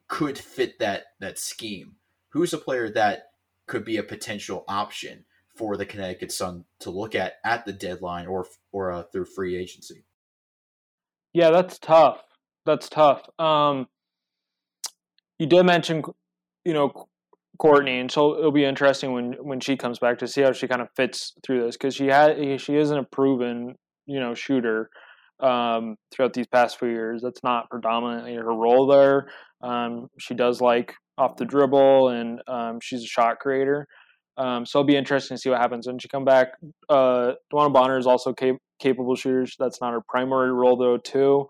A: could fit that that scheme? Who's a player that could be a potential option for the Connecticut Sun to look at at the deadline or or uh, through free agency?
B: Yeah, that's tough. That's tough. Um, you did mention, you know, Courtney, and so it'll be interesting when when she comes back to see how she kind of fits through this because she had she isn't a proven you know shooter um, throughout these past few years. That's not predominantly her role there. Um, she does like off the dribble, and um, she's a shot creator. Um, so it'll be interesting to see what happens when she come back. Uh, DeWanna Bonner is also cap- capable shooter. That's not her primary role though, too.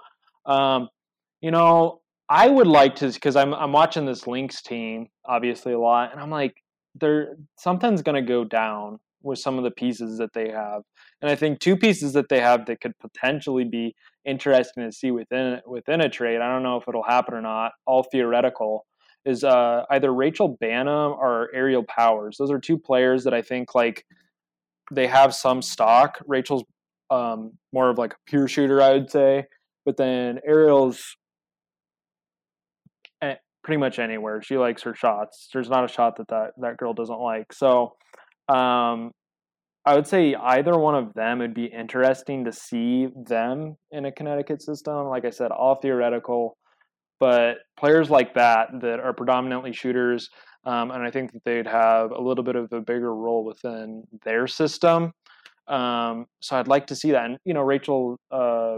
B: You know, I would like to because I'm I'm watching this Lynx team obviously a lot, and I'm like, there something's gonna go down with some of the pieces that they have, and I think two pieces that they have that could potentially be interesting to see within within a trade. I don't know if it'll happen or not. All theoretical is uh, either Rachel Banham or Aerial Powers. Those are two players that I think like they have some stock. Rachel's um, more of like a pure shooter, I would say, but then Aerial's pretty much anywhere. She likes her shots. There's not a shot that that, that girl doesn't like. So um, I would say either one of them would be interesting to see them in a Connecticut system. Like I said, all theoretical, but players like that that are predominantly shooters, um, and I think that they'd have a little bit of a bigger role within their system. Um, so I'd like to see that. And you know, Rachel, uh,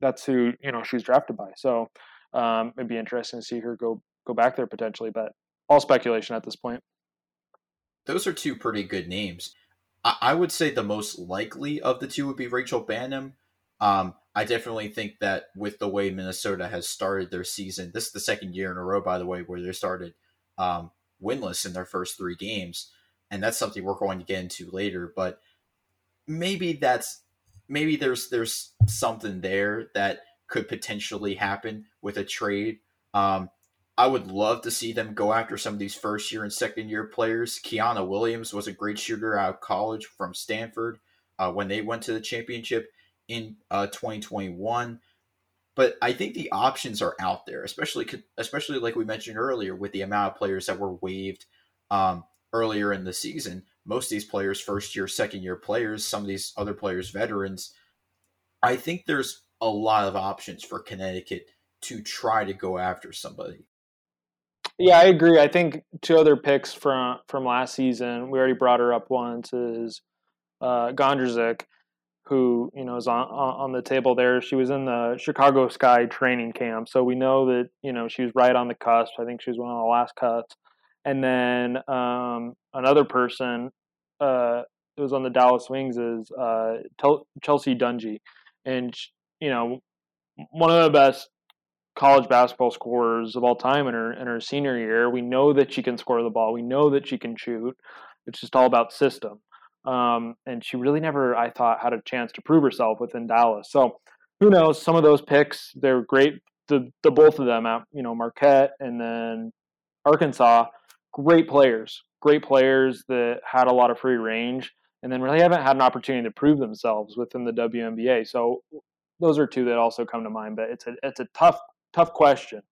B: that's who you know she's drafted by. So um, it'd be interesting to see her go go back there potentially, but all speculation at this point.
A: Those are two pretty good names. I, I would say the most likely of the two would be Rachel Banham. Um, I definitely think that with the way Minnesota has started their season, this is the second year in a row, by the way, where they started um, winless in their first three games, and that's something we're going to get into later. But maybe that's maybe there's there's something there that could potentially happen with a trade. Um, I would love to see them go after some of these first year and second year players. Kiana Williams was a great shooter out of college from Stanford uh, when they went to the championship in uh, 2021. But I think the options are out there, especially especially like we mentioned earlier with the amount of players that were waived um, earlier in the season. Most of these players, first year, second year players, some of these other players, veterans. I think there's a lot of options for Connecticut to try to go after somebody.
B: Yeah, I agree. I think two other picks from from last season, we already brought her up once, is uh, Gondrezick, who you know is on on the table there. She was in the Chicago Sky training camp, so we know that you know she was right on the cusp. I think she was one of the last cuts. And then um, another person, uh, it was on the Dallas Wings, is uh, Chelsea Dungee, and you know, one of the best college basketball scorers of all time in her in her senior year. We know that she can score the ball. We know that she can shoot. It's just all about system. Um, and she really never, I thought, had a chance to prove herself within Dallas. So who knows? Some of those picks, they're great. The the both of them, you know, Marquette and then Arkansas, great players, great players that had a lot of free range, and then really haven't had an opportunity to prove themselves within the WNBA. So those are two that also come to mind. But it's a it's a tough tough question.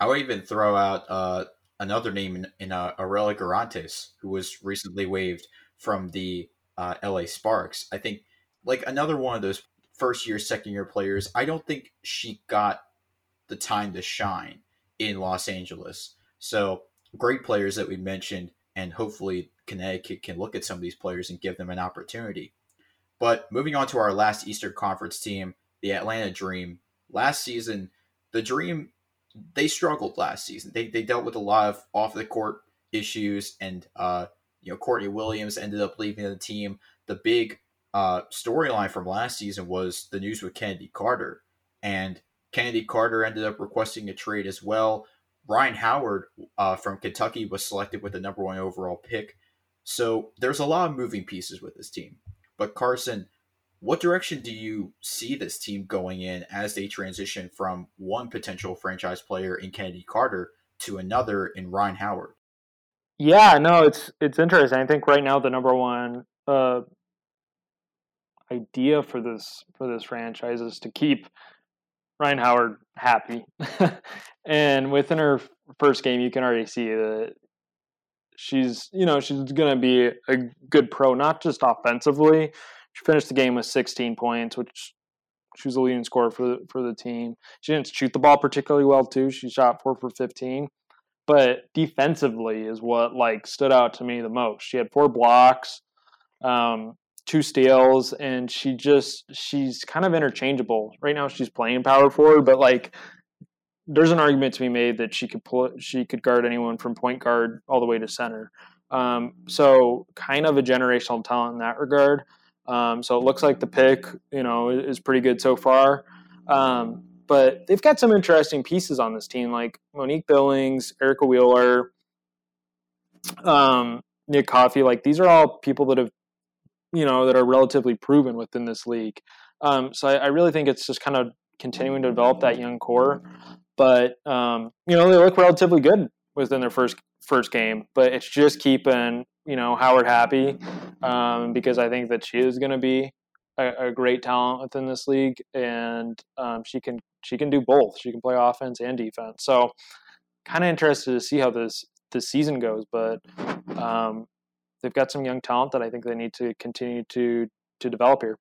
A: I would even throw out uh, another name in, in uh, Arella Guirantes, who was recently waived from the uh, LA Sparks. I think like another one of those first year, second year players. I don't think she got the time to shine in Los Angeles. So great players that we mentioned, and hopefully Connecticut can look at some of these players and give them an opportunity. But moving on to our last Eastern Conference team, the Atlanta Dream. Last season, the Dream they struggled last season. They they dealt with a lot of off the court issues, and uh, you know Courtney Williams ended up leaving the team. The big uh, storyline from last season was the news with Kennedy Carter, and Kennedy Carter ended up requesting a trade as well. Rhyne Howard uh, from Kentucky was selected with the number one overall pick. So there's a lot of moving pieces with this team. But Carson, what direction do you see this team going in as they transition from one potential franchise player in Kennedy Carter to another in Rhyne Howard?
B: Yeah, no, it's it's interesting. I think right now the number one, uh, idea for this for this franchise is to keep Rhyne Howard happy. and within her first game, you can already see that she's you know she's going to be a good pro, not just offensively. She finished the game with 16 points, which she was the leading scorer for for the team. She didn't shoot the ball particularly well too. She shot four for 15, but defensively is what like stood out to me the most. She had four blocks, um, two steals, and she just she's kind of interchangeable. Right now, she's playing power forward, but like there's an argument to be made that she could pull she could guard anyone from point guard all the way to center. Um, so kind of a generational talent in that regard. Um, so it looks like the pick, you know, is pretty good so far. Um, but they've got some interesting pieces on this team, like Monique Billings, Erica Wheeler, um, Nia Coffey. Like these are all people that have, you know, that are relatively proven within this league. Um, so I, I, really think it's just kind of continuing to develop that young core. But um, you know, they look relatively good within their first first game. But it's just keeping you know Howard happy um, because I think that she is going to be a, a, great talent within this league, and um, she can she can do both. She can play offense and defense. So, kind of interested to see how this this season goes. But um, they've got some young talent that I think they need to continue to to develop here.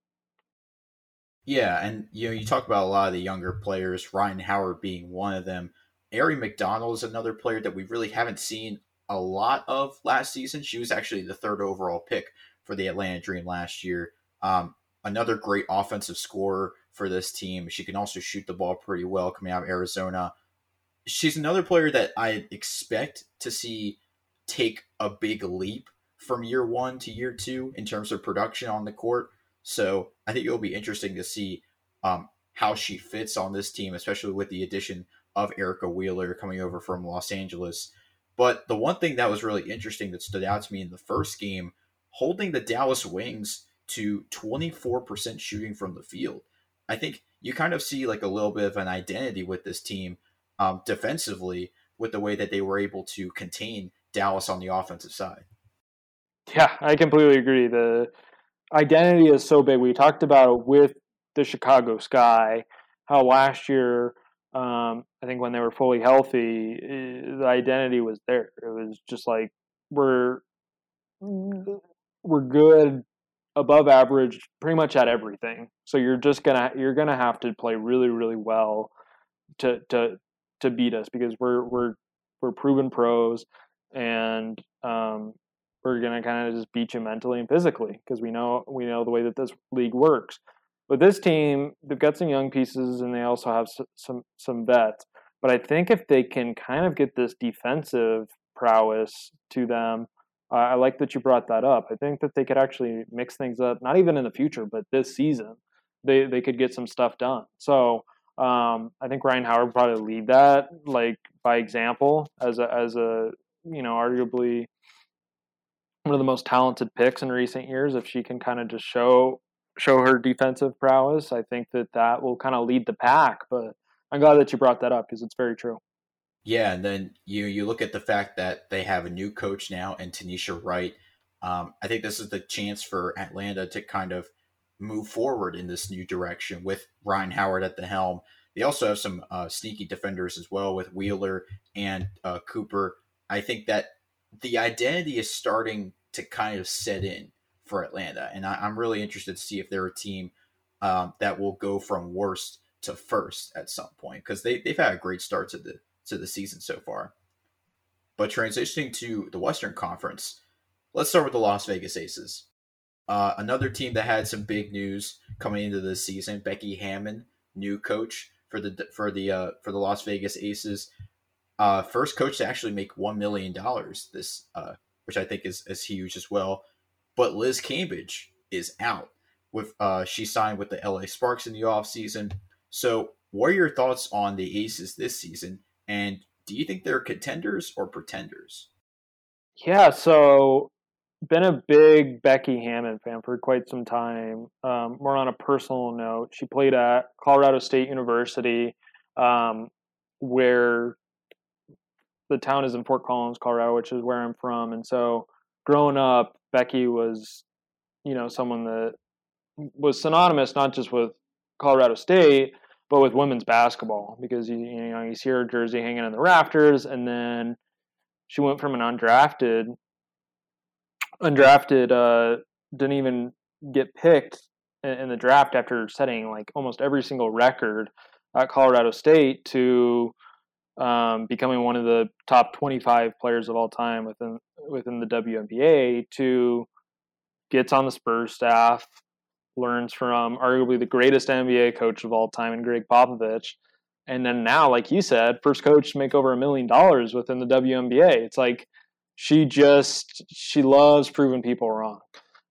A: Yeah, and you know you talk about a lot of the younger players, Rhyne Howard being one of them. Aari McDonald is another player that we really haven't seen a lot of last season. She was actually the third overall pick for the Atlanta Dream last year. Um, another great offensive scorer for this team. She can also shoot the ball pretty well coming out of Arizona. She's another player that I expect to see take a big leap from year one to year two in terms of production on the court. So I think it'll be interesting to see um, how she fits on this team, especially with the addition of Erica Wheeler coming over from Los Angeles. But the one thing that was really interesting that stood out to me in the first game, holding the Dallas Wings to 24% shooting from the field. I think you kind of see like a little bit of an identity with this team um, defensively with the way that they were able to contain Dallas on the offensive side.
B: Yeah, I completely agree. The identity is so big. We talked about with the Chicago Sky, how last year um, I think when they were fully healthy, eh, the identity was there. It was just like we're we're good, above average, pretty much at everything. So you're just gonna you're gonna have to play really really well to to to beat us because we're we're we're proven pros and um, we're gonna kind of just beat you mentally and physically because we know we know the way that this league works. But this team, they've got some young pieces and they also have some some vets. But I think if they can kind of get this defensive prowess to them, uh, I like that you brought that up. I think that they could actually mix things up, not even in the future, but this season, they they could get some stuff done. So um, I think Rhyne Howard probably lead that like by example as a as a you know arguably one of the most talented picks in recent years. If she can kind of just show show her defensive prowess. I think that that will kind of lead the pack. But I'm glad that you brought that up because it's very true.
A: Yeah, and then you you look at the fact that they have a new coach now and Tanisha Wright. Um, I think this is the chance for Atlanta to kind of move forward in this new direction with Rhyne Howard at the helm. They also have some uh, sneaky defenders as well with Wheeler and uh, Cooper. I think that the identity is starting to kind of set in for Atlanta, and I, am really interested to see if they're a team um, that will go from worst to first at some point because they they've had a great start to the to the season so far. But transitioning to the Western Conference, let's start with the Las Vegas Aces. Uh, another team that had some big news coming into the season. Becky Hammon, new coach for the for the uh, for the Las Vegas Aces. Uh, first coach to actually make one million dollars this, uh, which I think is is huge as well. But Liz Cambage is out. With uh, she signed with the LA Sparks in the offseason. So, what are your thoughts on the Aces this season? And do you think they're contenders or pretenders?
B: Yeah, so been a big Becky Hammon fan for quite some time. Um, more on a personal note, she played at Colorado State University, um, where the town is in Fort Collins, Colorado, which is where I'm from. And so, growing up, Becky was, you know, someone that was synonymous not just with Colorado State, but with women's basketball because you you know you see her jersey hanging in the rafters, and then she went from an undrafted, undrafted, uh, didn't even get picked in, in the draft after setting like almost every single record at Colorado State to um, becoming one of the top 25 players of all time within within the WNBA to gets on the Spurs staff, learns from arguably the greatest NBA coach of all time in Gregg Popovich, and then now, like you said, first coach to make over a million dollars within the WNBA. It's like she just she loves proving people wrong.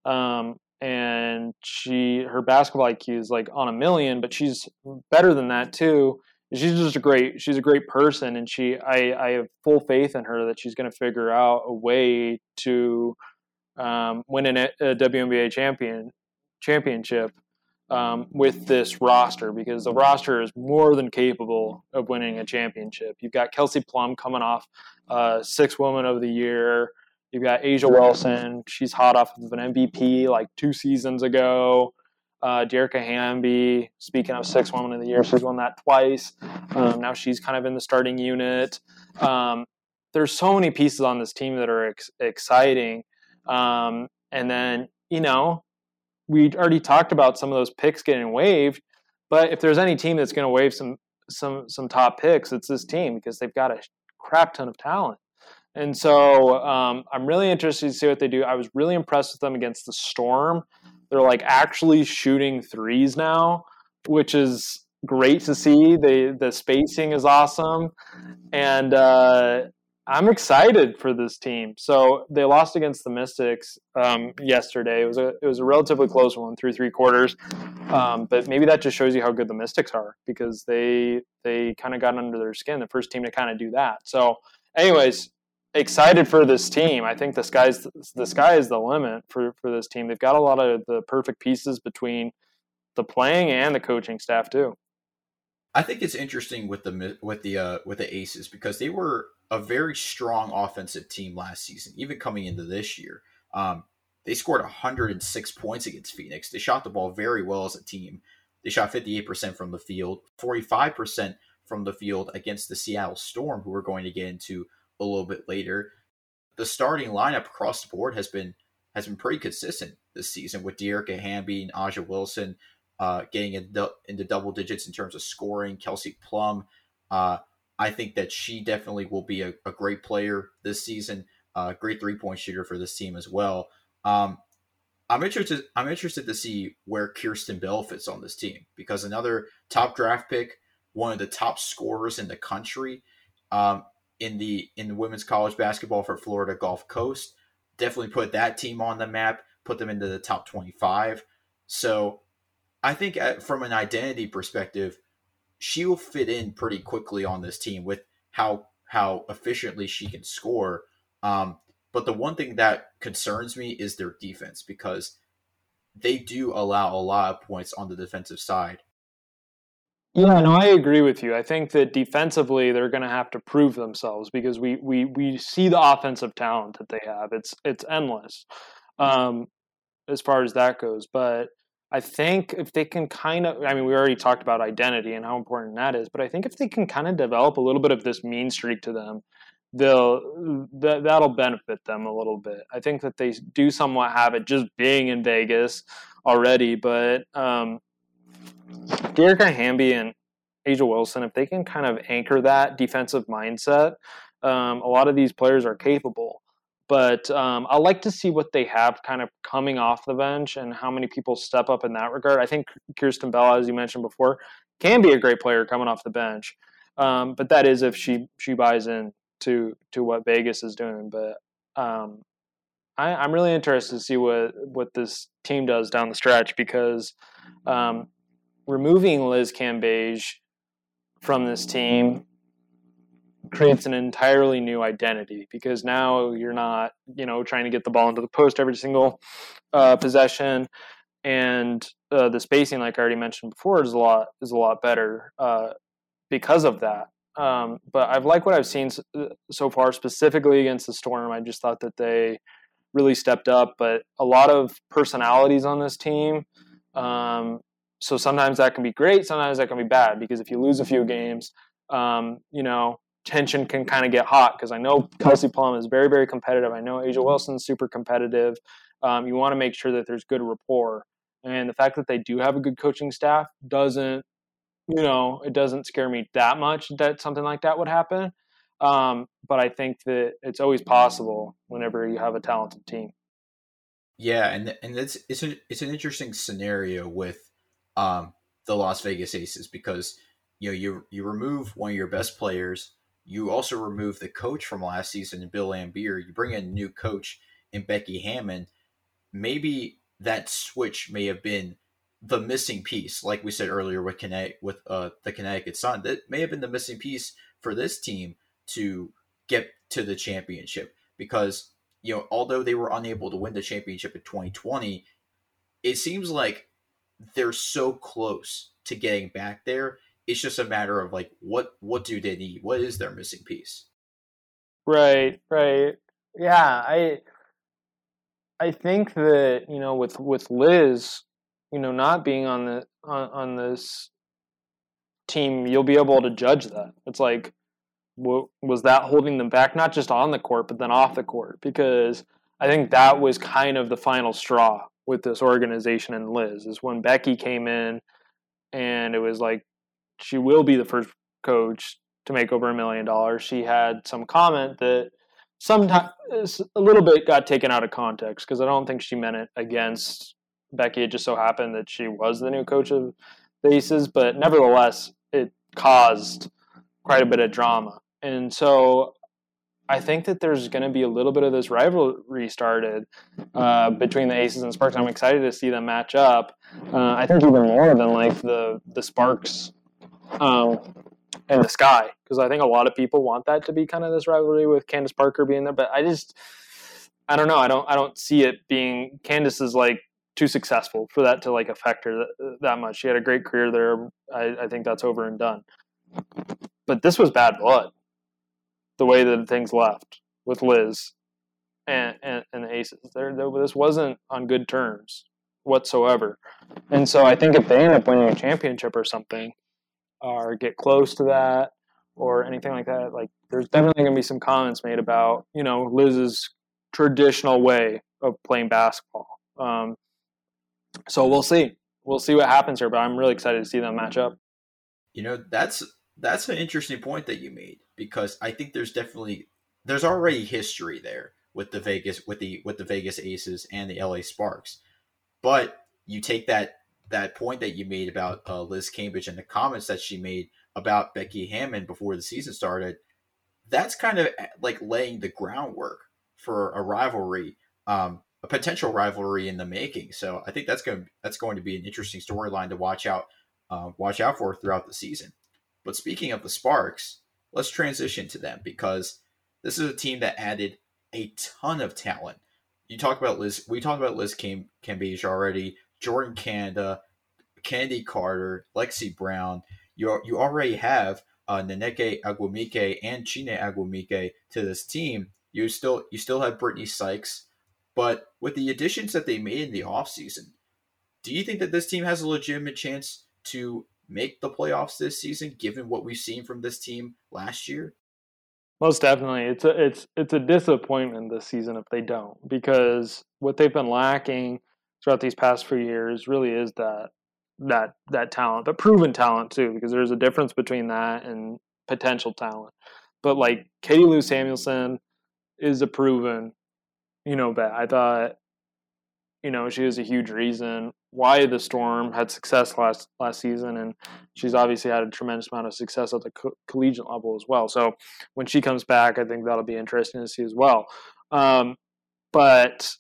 B: Um, and she her basketball IQ is like on a million, but she's better than that too she's just a great she's a great person and she i i have full faith in her that she's going to figure out a way to um, win an, a WNBA champion championship um, with this roster because the roster is more than capable of winning a championship. You've got Kelsey Plum coming off uh, six woman of the year. You've got A'ja Wilson. She's hot off of an MVP like two seasons ago. Uh, Dearica Hamby, speaking of six women of the year, she's won that twice. Um, now she's kind of in the starting unit. Um, there's so many pieces on this team that are ex- exciting. Um, and then, you know, we already talked about some of those picks getting waived. But if there's any team that's going to waive some some some top picks, it's this team because they've got a crap ton of talent. And so um, I'm really interested to see what they do. I was really impressed with them against the Storm they're like actually shooting threes now, which is great to see. They the spacing is awesome, and uh, I'm excited for this team. So they lost against the Mystics um, yesterday. It was a it was a relatively close one through three quarters, um, but maybe that just shows you how good the Mystics are because they they kind of got under their skin. The first team to kind of do that. So, anyways, excited for this team. I think the sky's the sky is the limit for for this team. They've got a lot of the perfect pieces between the playing and the coaching staff too.
A: I think it's interesting with the with the uh, with the Aces because they were a very strong offensive team last season, even coming into this year. Um, they scored 106 points against Phoenix. They shot the ball very well as a team. They shot 58% from the field, 45% from the field against the Seattle Storm, who we're going to get into a little bit later. The starting lineup across the board has been has been pretty consistent this season with Dearica Hamby and A'ja Wilson uh, getting into, into double digits in terms of scoring. Kelsey Plum, uh, I think that she definitely will be a, a great player this season. Uh, great three point shooter for this team as well. Um, I'm interested. I'm interested to see where Kierstan Bell fits on this team because another top draft pick, one of the top scorers in the country. Um, in the in the women's college basketball for Florida Gulf Coast. Definitely put that team on the map, put them into the top 25. So I think at, from an identity perspective, she will fit in pretty quickly on this team with how how efficiently she can score. Um, but the one thing that concerns me is their defense because they do allow a lot of points on the defensive side.
B: Yeah, no, I agree with you. I think that defensively they're going to have to prove themselves because we we we see the offensive talent that they have. It's it's endless um, as far as that goes. But I think if they can kind of, I mean, we already talked about identity and how important that is. But I think if they can kind of develop a little bit of this mean streak to them, they'll that that'll benefit them a little bit. I think that they do somewhat have it just being in Vegas already, but. Um, Dearica Hamby and A'ja Wilson, if they can kind of anchor that defensive mindset, um, a lot of these players are capable. But um, I like to see what they have kind of coming off the bench and how many people step up in that regard. I think Kierstan Bell, as you mentioned before, can be a great player coming off the bench. Um, but that is if she she buys in to to what Vegas is doing. But um, I, am really interested to see what what this team does down the stretch because um, removing Liz Cambage from this team creates an entirely new identity because now you're not, you know, trying to get the ball into the post every single uh, possession, and uh, the spacing, like I already mentioned before, is a lot is a lot better uh, because of that. Um, but I've liked what I've seen uh, so far, specifically against the Storm. I just thought that they really stepped up, but a lot of personalities on this team Um, so sometimes that can be great, sometimes that can be bad because if you lose a few games, um, you know, tension can kind of get hot because I know Kelsey Plum is very, very competitive. I know A'ja Wilson's super competitive. Um, you want to make sure that there's good rapport. And the fact that they do have a good coaching staff doesn't, you know, it doesn't scare me that much that something like that would happen. Um, but I think that it's always possible whenever you have a talented team.
A: Yeah, and and it's it's an it's an interesting scenario with um, the Las Vegas Aces because you know you you remove one of your best players, you also remove the coach from last season, Bill Laimbeer. You bring in a new coach in Becky Hammon. Maybe that switch may have been the missing piece, like we said earlier with Connect with uh, the Connecticut Sun. That may have been the missing piece for this team to get to the championship because you know although they were unable to win the championship in 2020 it seems like they're so close to getting back there. It's just a matter of like what what do they need? What is their missing piece?
B: Right right. Yeah i i think that you know with with liz you know not being on the on, on this team you'll be able to judge that. It's like was that holding them back, not just on the court, but then off the court? Because I think that was kind of the final straw with this organization and Liz is when Becky came in and it was like she will be the first coach to make over a million dollars. She had some comment that sometimes a little bit got taken out of context because I don't think she meant it against Becky. It just so happened that she was the new coach of the Aces, but nevertheless, it caused quite a bit of drama. And so I think that there's going to be a little bit of this rivalry started uh, between the Aces and Sparks. I'm excited to see them match up. Uh, I think even more than like the the Sparks um, and the Sky, because I think a lot of people want that to be kind of this rivalry with Candace Parker being there. But I just, I don't know. I don't I don't see it being. Candace is like too successful for that to like affect her that, that much. She had a great career there. I, I think that's over and done. But this was bad blood the way that things left with Liz and, and, and the Aces. There, this wasn't on good terms whatsoever. And so I think if they end up winning a championship or something, or get close to that, or anything like that, like there's definitely going to be some comments made about you know Liz's traditional way of playing basketball. Um, so we'll see. We'll see what happens here, but I'm really excited to see them match up.
A: You know, that's that's an interesting point that you made because I think there's definitely there's already history there with the Vegas with the with the Vegas Aces and the LA Sparks. But you take that that point that you made about uh, Liz Cambage and the comments that she made about Becky Hammon before the season started, that's kind of eh, like laying the groundwork for a rivalry, um, a potential rivalry in the making. So I think that's going that's going to be an interesting storyline to watch out uh, watch out for throughout the season. But speaking of the Sparks, let's transition to them because this is a team that added a ton of talent. You talk about Liz. We talked about Liz Cam- Cambage already. Jordin Canada, Kennedy Carter, Lexi Brown. You you already have uh, Nneka Ogwumike and Chiney Ogwumike to this team. You still you still have Brittney Sykes, but with the additions that they made in the offseason, do you think that this team has a legitimate chance to make the playoffs this season, given what we've seen from this team last year?
B: Most definitely, it's a it's it's a disappointment this season if they don't, because what they've been lacking throughout these past few years really is that that that talent, but proven talent too, because there's a difference between that and potential talent. But like Katie Lou Samuelson is a proven, you know, bet. I thought, you know, she was a huge reason why the Storm had success last last season, and she's obviously had a tremendous amount of success at the co- collegiate level as well. So when she comes back, I think that'll be interesting to see as well. Um, but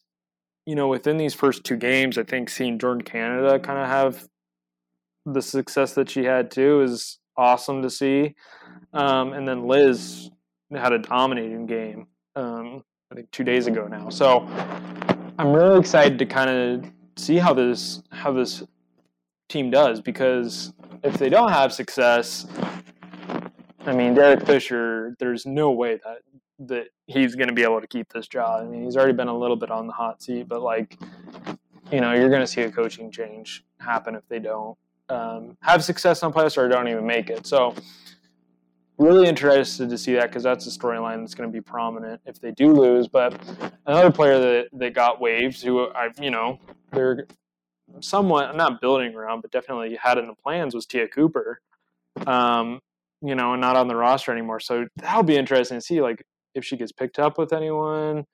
B: you know, within these first two games, I think seeing Jordin Canada kind of have the success that she had too is awesome to see. Um, and then Liz had a dominating game. Um, I think two days ago now. So I'm really excited to kind of see how this how this team does because if they don't have success, I mean Derek Fisher, there's no way that that he's going to be able to keep this job. I mean, he's already been a little bit on the hot seat, but like, you know, you're going to see a coaching change, happen if they don't um, have success on playoffs or don't even make it. So really interested to see that because that's a storyline that's going to be prominent if they do lose. But another player that, that got waived, who I, you know, they're somewhat not building around, but definitely had in the plans was Te'a Cooper. Um, you know, and not on the roster anymore. So that'll be interesting to see, like, if she gets picked up with anyone,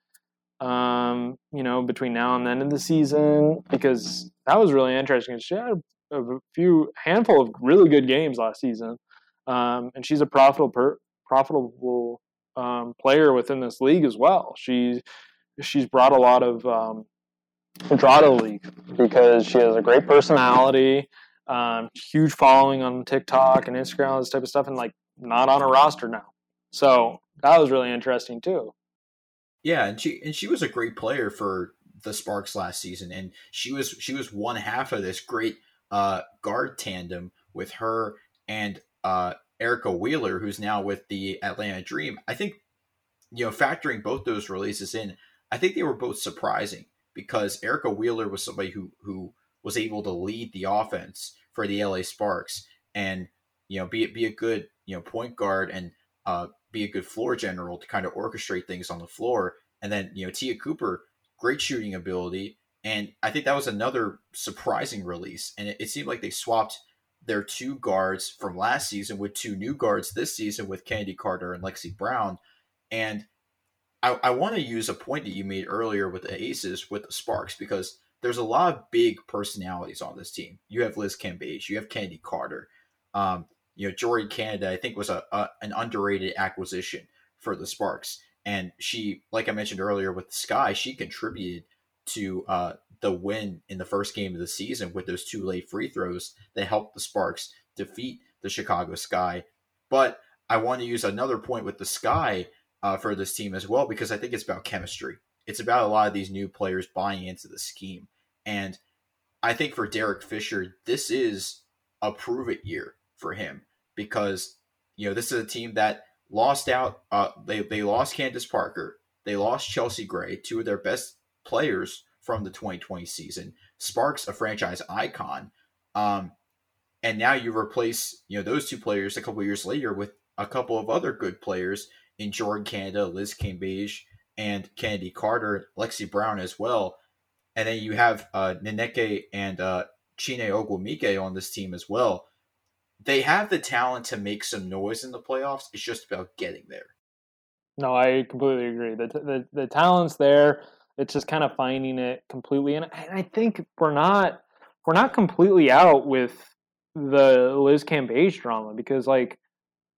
B: um, you know, between now and then in the season, because that was really interesting. She had a few handful of really good games last season, um, and she's a profitable per, profitable um, player within this league as well. She's she's brought a lot of um, draw to the league because she has a great personality, um, huge following on TikTok and Instagram, all this type of stuff, and like not on a roster now. So that was really interesting too.
A: Yeah, and she and she was a great player for the Sparks last season, and she was she was one half of this great uh, guard tandem with her and uh, Erica Wheeler, who's now with the Atlanta Dream. I think you know factoring both those releases in, I think they were both surprising because Erica Wheeler was somebody who who was able to lead the offense for the LA Sparks and you know be be a good you know point guard and uh, be a good floor general to kind of orchestrate things on the floor. And then you know Te'a Cooper, great shooting ability, and I think that was another surprising release. And it, it seemed like they swapped their two guards from last season with two new guards this season with Kennedy Carter and Lexi Brown. And I, I want to use a point that you made earlier with the Aces with the Sparks because there's a lot of big personalities on this team. You have Liz Cambage, you have Candy Carter. Um, you know, Jordin Canada, I think, was a, a, an underrated acquisition for the Sparks. And she, like I mentioned earlier with Sky, she contributed to uh, the win in the first game of the season with those two late free throws that helped the Sparks defeat the Chicago Sky. But I want to use another point with the Sky uh, for this team as well because I think it's about chemistry. It's about a lot of these new players buying into the scheme. And I think for Derek Fisher, this is a prove it year for him because, you know, this is a team that lost out. Uh, they, they lost Candace Parker. They lost Chelsea Gray, two of their best players from the 2020 season. Sparks, a franchise icon. Um, and now you replace, you know, those two players a couple years later with a couple of other good players in Jordin Canada, Liz Cambage, and Kennedy Carter, Lexi Brown as well. And then you have uh, Nneka and uh, Chiney Ogwumike on this team as well. They have the talent to make some noise in the playoffs. It's just about getting there.
B: No, I completely agree. The, the, the talent's there. It's just kind of finding it completely. And I think we're not we're not completely out with the Liz Cambage drama because like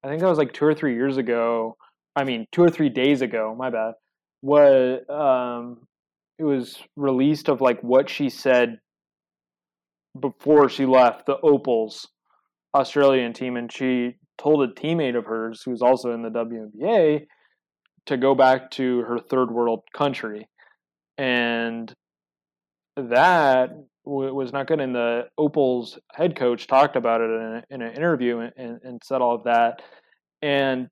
B: I think that was like two or three years ago I mean, two or three days ago, my bad, What um, it was released of like what she said before she left the Opals Australian team, and she told a teammate of hers who's also in the WNBA to go back to her third world country, and that w- was not good. And the Opals head coach talked about it in, a, in an interview and, and, and said all of that, and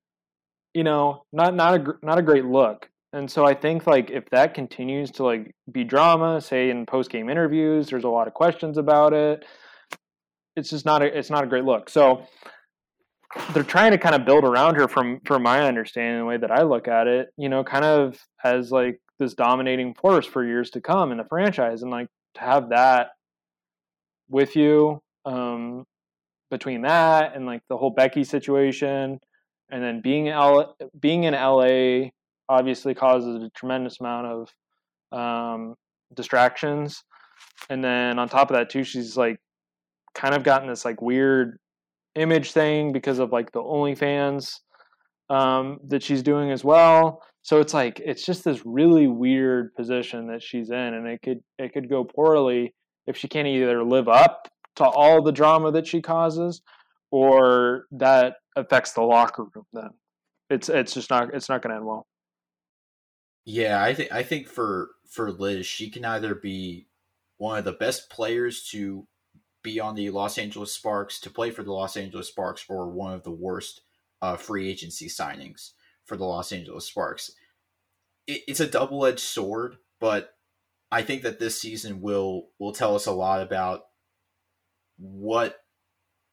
B: you know, not not a not a great look. And so I think like if that continues to like be drama, say in post game interviews, there's a lot of questions about it. It's just not a it's not a great look. So they're trying to kind of build around her from from my understanding the way that I look at it, you know, kind of as like this dominating force for years to come in the franchise and like to have that with you um between that and like the whole Becky situation and then being L- being in LA obviously causes a tremendous amount of um, distractions, and then on top of that too, she's like kind of gotten this like weird image thing because of like the OnlyFans um, that she's doing as well. So it's like it's just this really weird position that she's in, and it could it could go poorly if she can't either live up to all the drama that she causes, or that affects the locker room then. It's it's just not it's not going to end well.
A: Yeah i think i think for for liz she can either be one of the best players to be on the los angeles sparks to play for the los angeles sparks or one of the worst uh, free agency signings for the los angeles sparks it, it's a double-edged sword but i think that this season will will tell us a lot about what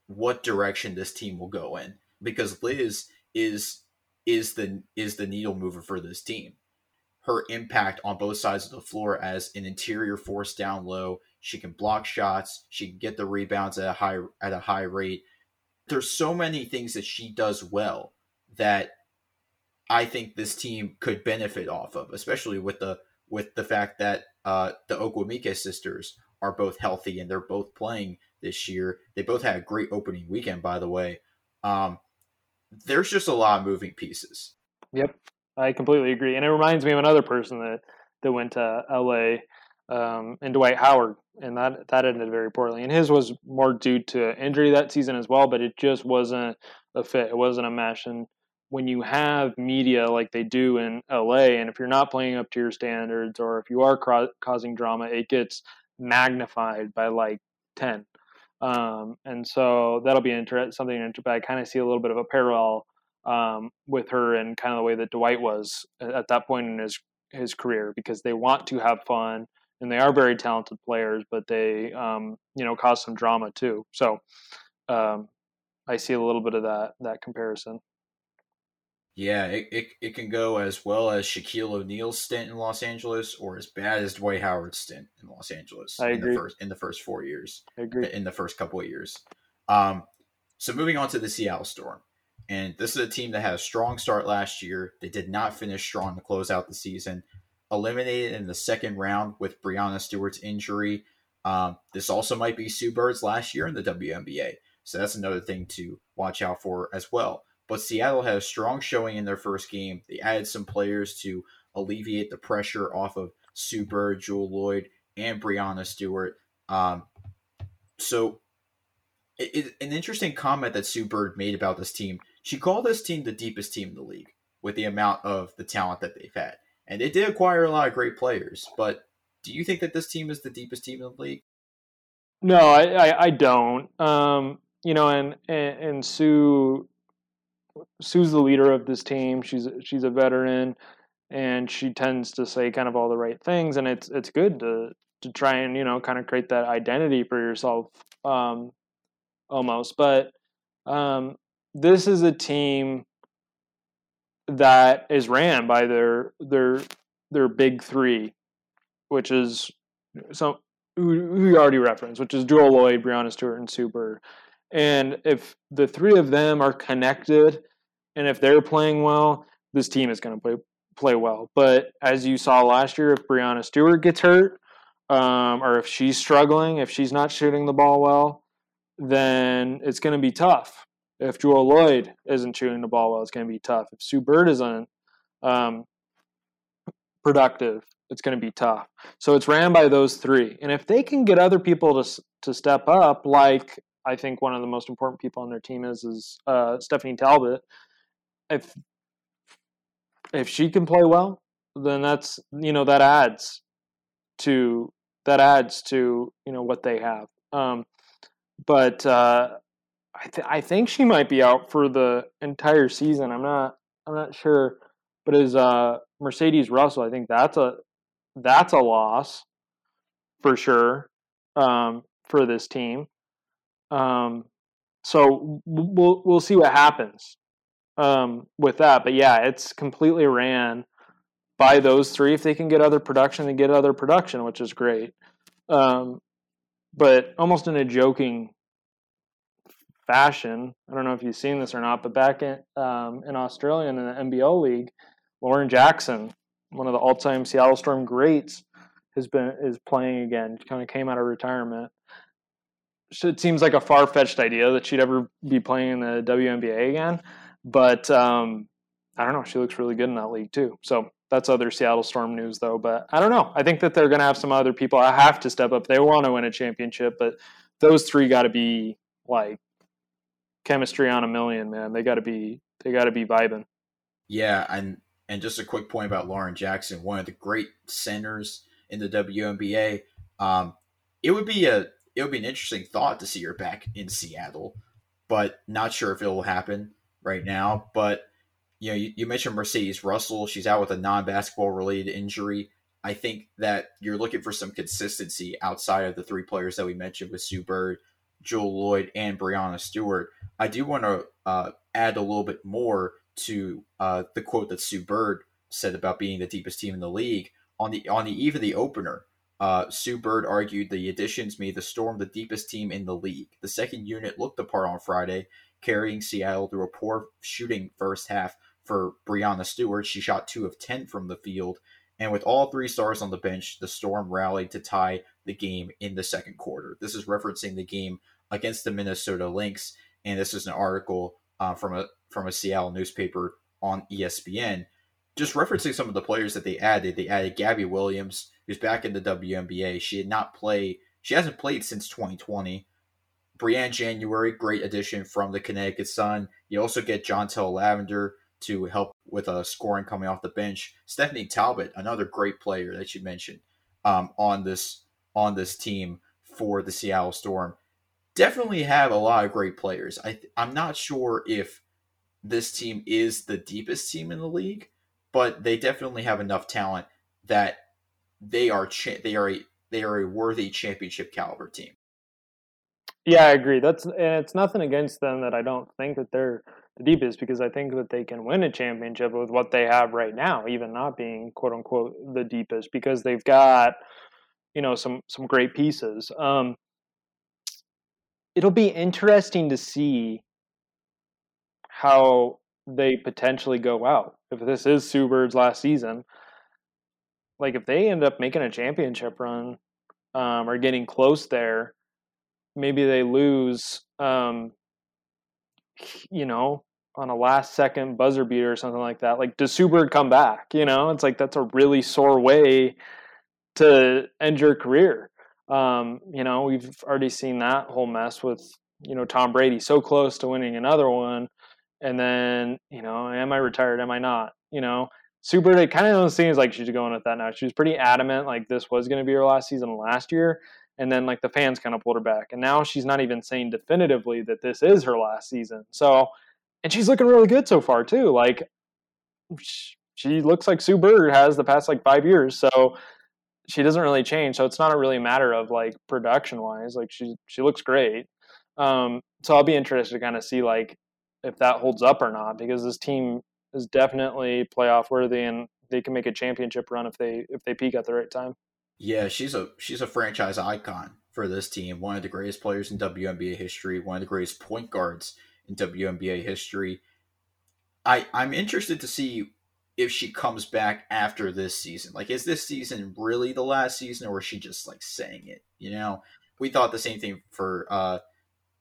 A: what direction this team will go in because Liz is is the is the needle mover for this team. Her impact on both sides of the floor as an interior force down low, she can block shots, she can get the rebounds at a high at a high rate. There's so many things that she does well that I think this team could benefit off of, especially with the with the fact that uh, the Ogwumike sisters are both healthy and they're both playing this year. They both had a great opening weekend, by the way. Um, there's just a lot of moving pieces.
B: Yep, I completely agree, and it reminds me of another person that that went to LA um, and Dwight Howard, and that that ended very poorly. And his was more due to injury that season as well, but it just wasn't a fit. It wasn't a mesh. And when you have media like they do in LA, and if you're not playing up to your standards, or if you are cro- causing drama, it gets magnified by like ten. Um, and so that'll be inter- something interesting. I kind of see a little bit of a parallel um, with her and kind of the way that Dwight was at that point in his his career because they want to have fun and they are very talented players, but they um, you know cause some drama too. So um, I see a little bit of that that comparison.
A: Yeah, it, it, it can go as well as Shaquille O'Neal's stint in Los Angeles, or as bad as Dwight Howard's stint in Los Angeles.
B: I
A: in
B: agree.
A: The first, in the first four years.
B: I agree.
A: In the first couple of years. Um, so moving on to the Seattle Storm, and this is a team that had a strong start last year. They did not finish strong to close out the season. Eliminated in the second round with Breanna Stewart's injury. Um, this also might be Sue Bird's last year in the WNBA, so that's another thing to watch out for as well. But Seattle had a strong showing in their first game. They added some players to alleviate the pressure off of Sue Bird, Jewell Loyd, and Breanna Stewart. Um, so, it, it, an interesting comment that Sue Bird made about this team. She called this team the deepest team in the league with the amount of the talent that they've had, and they did acquire a lot of great players. But do you think that this team is the deepest team in the league?
B: No, I, I, I don't. Um, you know, and, and and Sue Sue's the leader of this team. She's she's a veteran, and she tends to say kind of all the right things, and it's it's good to to try and you know kind of create that identity for yourself, um, almost. But um, this is a team that is ran by their their their big three, which is so who, you already referenced, which is Jewell Loyd, Breanna Stewart, and Sue Bird. And if the three of them are connected, and if they're playing well, this team is going to play play well. But as you saw last year, if Breanna Stewart gets hurt, um, or if she's struggling, if she's not shooting the ball well, then it's going to be tough. If Jewell Loyd isn't shooting the ball well, it's going to be tough. If Sue Bird isn't um, productive, it's going to be tough. So it's ran by those three, and if they can get other people to to step up, like I think one of the most important people on their team is is uh, Stephanie Talbot. If if she can play well, then that's you know that adds to that adds to you know what they have. Um, but uh, I th- I think she might be out for the entire season. I'm not I'm not sure, but is uh, Mercedes Russell? I think that's a that's a loss for sure um, for this team. Um, so we'll we'll see what happens um, with that. But yeah, it's completely ran by those three. If they can get other production, they get other production, which is great. Um, but almost in a joking fashion, I don't know if you've seen this or not, but back in um, in Australia in the NBL league, Lauren Jackson, one of the all-time Seattle Storm greats, has been is playing again. Kind of came out of retirement it seems like a far fetched idea that she'd ever be playing in the WNBA again. But um, I don't know. She looks really good in that league too. So that's other Seattle Storm news, though. But I don't know. I think that they're going to have some other people. I have to step up. They want to win a championship, but those three got to be like chemistry on a million, man. They got to be. They got to be vibing.
A: Yeah, and and just a quick point about Lauren Jackson, one of the great centers in the WNBA. Um, it would be a it would be an interesting thought to see her back in Seattle, but not sure if it will happen right now. But you know, you, you mentioned Mercedes Russell; she's out with a non-basketball related injury. I think that you're looking for some consistency outside of the three players that we mentioned with Sue Bird, Jewell Loyd, and Breanna Stewart. I do want to uh, add a little bit more to uh, the quote that Sue Bird said about being the deepest team in the league on the on the eve of the opener. Uh, Sue Bird argued the additions made the Storm the deepest team in the league. The second unit looked the part on Friday, carrying Seattle through a poor shooting first half for Breanna Stewart. She shot two of ten from the field, and with all three stars on the bench, the Storm rallied to tie the game in the second quarter. This is referencing the game against the Minnesota Lynx, and this is an article uh, from a from a Seattle newspaper on ESPN. Just referencing some of the players that they added, they added Gabby Williams, who's back in the WNBA. She did not play; she hasn't played since 2020. Briann January, great addition from the Connecticut Sun. You also get Jantel Lavender to help with a uh, scoring coming off the bench. Stephanie Talbot, another great player that you mentioned um, on this on this team for the Seattle Storm. Definitely have a lot of great players. I I'm not sure if this team is the deepest team in the league, but they definitely have enough talent that they are cha- they are a they are a worthy championship caliber team.
B: Yeah, I agree. That's and it's nothing against them that I don't think that they're the deepest because I think that they can win a championship with what they have right now, even not being quote unquote the deepest, because they've got you know some some great pieces. Um, it'll be interesting to see how they potentially go out if this is Sue Bird's last season. Like if they end up making a championship run um, or getting close there, maybe they lose um, you know, on a last second buzzer beater or something like that. Like, does Bird come back? You know, it's like that's a really sore way to end your career. Um, you know, we've already seen that whole mess with, you know, Tom Brady so close to winning another one. And then, you know, am I retired? Am I not? You know, Bird, it kind of seems like she's going with that now. She was pretty adamant, like this was going to be her last season last year and then like the fans kind of pulled her back. And now she's not even saying definitively that this is her last season. So and she's looking really good so far too. Like she looks like sue bird has the past like five years so she doesn't really change. So it's not a really matter of like production wise. Like she she looks great. Um so i'll be interested to kind of see like if that holds up or not because this team is definitely playoff worthy and they can make a championship run if they if they peak at the right time
A: yeah, she's a she's a franchise icon for this team. One of the greatest players in WNBA history. One of the greatest point guards in WNBA history. I I'm interested to see if she comes back after this season. Like, is this season really the last season, or is she just like saying it? You know, we thought the same thing for uh,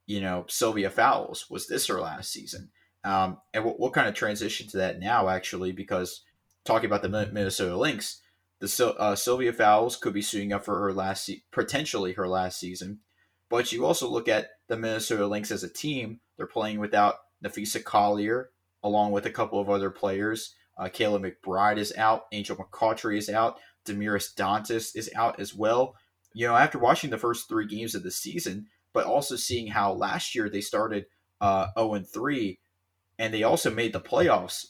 A: you know, Sylvia Fowles. Was this her last season? Um, and we'll, we'll kind of transition to that now, actually, because talking about the Minnesota Lynx the uh, Sylvia Fowles could be suiting up for her last, se- potentially her last season. But you also look at the Minnesota Lynx as a team. They're playing without Napheesa Collier, along with a couple of other players. Uh, Kayla McBride is out. Angel McCoughtry is out. Damiris Dantas is out as well. You know, after watching the first three games of the season, but also seeing how last year they started uh, 0 and 3, and they also made the playoffs.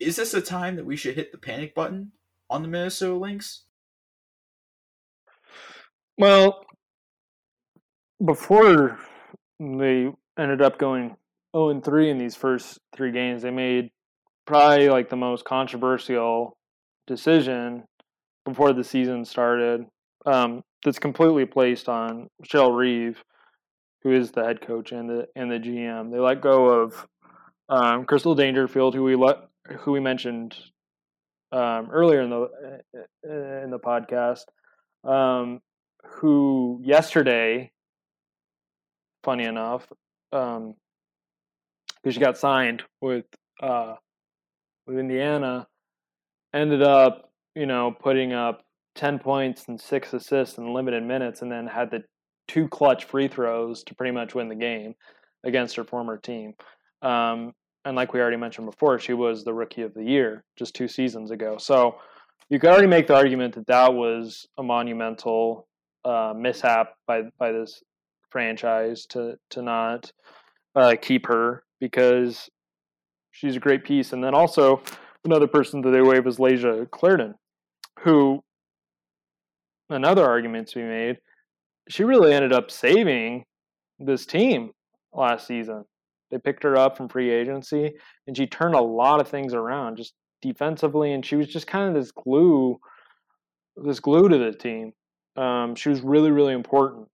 A: Is this a time that we should hit the panic button on the Minnesota Lynx?
B: Well, before they ended up going 0 and 3 in these first three games, they made probably like the most controversial decision before the season started. Um, that's completely placed on Michelle Reeve, who is the head coach and the and the GM. They let go of um, Crystal Dangerfield, who we let who we mentioned um, earlier in the uh, uh, in the podcast, um, who yesterday, funny enough, because um, she got signed with uh, with Indiana, ended up you know putting up ten points and six assists in limited minutes, and then had the two clutch free throws to pretty much win the game against her former team. Um, and like we already mentioned before, she was the rookie of the year just two seasons ago. So you could already make the argument that that was a monumental uh, mishap by by this franchise to to not uh, keep her because she's a great piece. And then also another person that they waive is Layshia Clarendon, who another argument to be made. She really ended up saving this team last season. They picked her up from free agency, and she turned a lot of things around just defensively, and she was just kind of this glue, this glue to the team. Um, she was really, really important.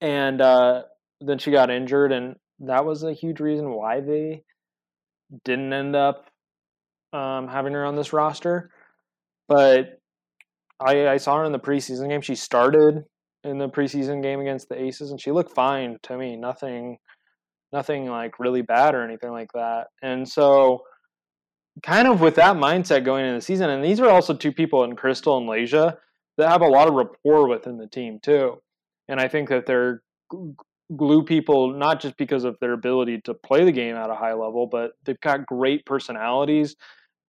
B: And uh, then she got injured, and that was a huge reason why they didn't end up um, having her on this roster. But I, I saw her in the preseason game. She started in the preseason game against the Aces, and she looked fine to me. Nothing, nothing like really bad or anything like that. And so, kind of with that mindset going into the season, and these are also two people in Crystal and Layshia that have a lot of rapport within the team too. And I think that they're glue people not just because of their ability to play the game at a high level, but they've got great personalities.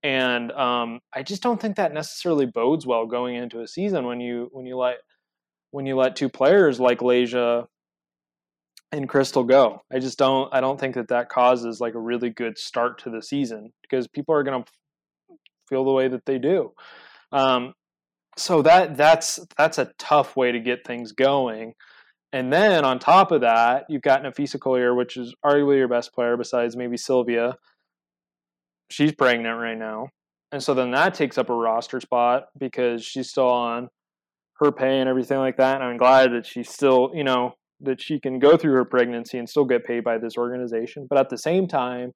B: And um, I just don't think that necessarily bodes well going into a season when you when you let when you let two players like Layshia and Crystal go. I just don't I don't think that that causes like a really good start to the season because people are going to feel the way that they do. Um, so that that's that's a tough way to get things going. And then on top of that, you've got Napheesa Collier, which is arguably your best player besides maybe Sylvia. She's pregnant right now. And so then that takes up a roster spot because she's still on her pay and everything like that. And I'm glad that she's still, you know, that she can go through her pregnancy and still get paid by this organization. But at the same time,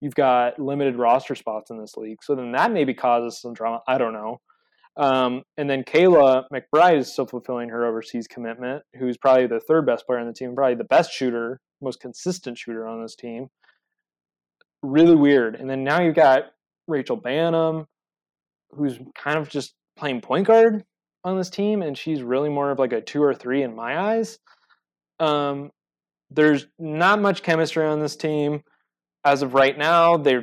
B: you've got limited roster spots in this league. So then that maybe causes some drama. I don't know. Um, and then Kayla McBride is still fulfilling her overseas commitment, who's probably the third best player on the team, probably the best shooter, most consistent shooter on this team. Really weird. And then now you've got Rachel Banham, who's kind of just playing point guard on this team, and she's really more of like a two or three in my eyes. Um, there's not much chemistry on this team as of right now. They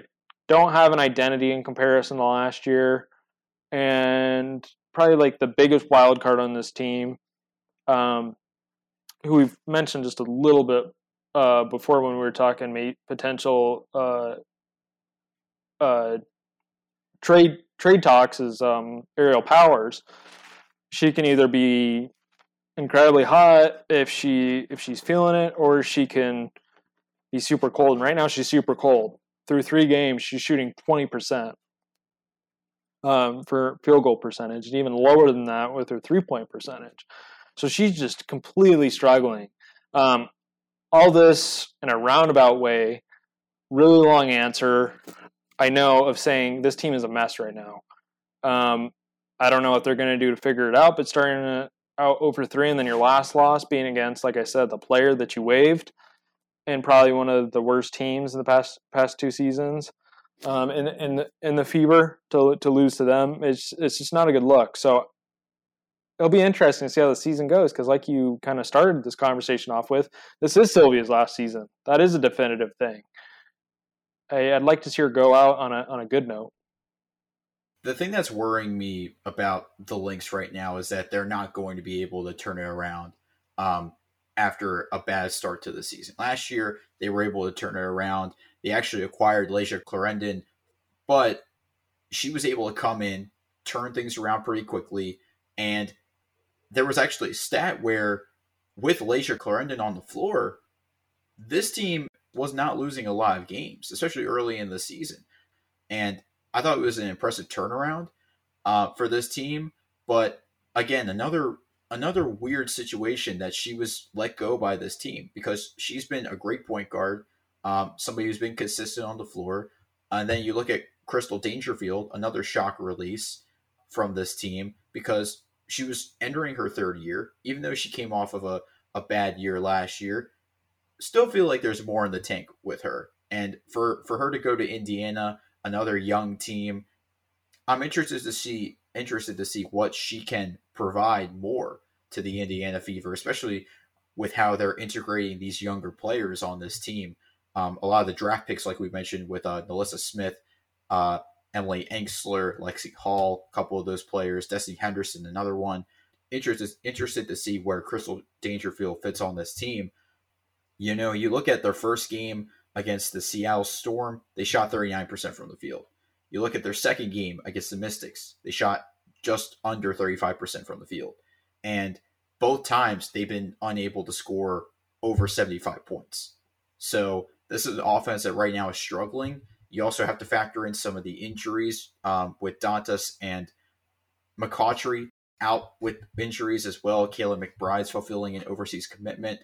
B: don't have an identity in comparison to last year and probably like the biggest wild card on this team, um, who we've mentioned just a little bit uh, before when we were talking potential uh, uh, trade trade talks is um, Aerial Powers. She can either be incredibly hot if she if she's feeling it, or she can be super cold. And right now she's super cold. Through three games, she's shooting twenty percent um, for field goal percentage, and even lower than that with her three point percentage. So she's just completely struggling. Um, all this in a roundabout way, really long answer. I know of saying this team is a mess right now. Um, I don't know what they're going to do to figure it out, but starting out over three and then your last loss being against, like I said, the player that you waived and probably one of the worst teams in the past past two seasons um, in the, in the fever to to lose to them. It's it's just not a good look. So it'll be interesting to see how the season goes because, like you kind of started this conversation off with, this is Sylvia's last season. That is a definitive thing. I, I'd like to see her go out on a on a good note.
A: The thing that's worrying me about the Lynx right now is that they're not going to be able to turn it around um, after a bad start to the season. Last year, they were able to turn it around they actually acquired Layshia Clarendon, but she was able to come in, turn things around pretty quickly, and there was actually a stat where with Layshia Clarendon on the floor, this team was not losing a lot of games, especially early in the season. And I thought it was an impressive turnaround uh, for this team. But again, another another weird situation that she was let go by this team because she's been a great point guard um, somebody who's been consistent on the floor. And then you look at Crystal Dangerfield, another shock release from this team because she was entering her third year, even though she came off of a, a bad year last year. Still feel like there's more in the tank with her. And for, for her to go to Indiana, another young team, I'm interested to see interested to see what she can provide more to the Indiana Fever, especially with how they're integrating these younger players on this team. Um, a lot of the draft picks, like we mentioned with uh, NaLyssa Smith, uh, Emily Engstler, Lexi Hull, a couple of those players, Destanni Henderson, another one. Interested interested to see where Crystal Dangerfield fits on this team. You know, you look at their first game against the Seattle Storm, they shot 39% from the field. You look at their second game against the Mystics, they shot just under 35% from the field. And both times they've been unable to score over 75 points. So this is an offense that right now is struggling. You also have to factor in some of the injuries um, with Dantas and McCoughtry out with injuries as well. Kayla McBride's fulfilling an overseas commitment.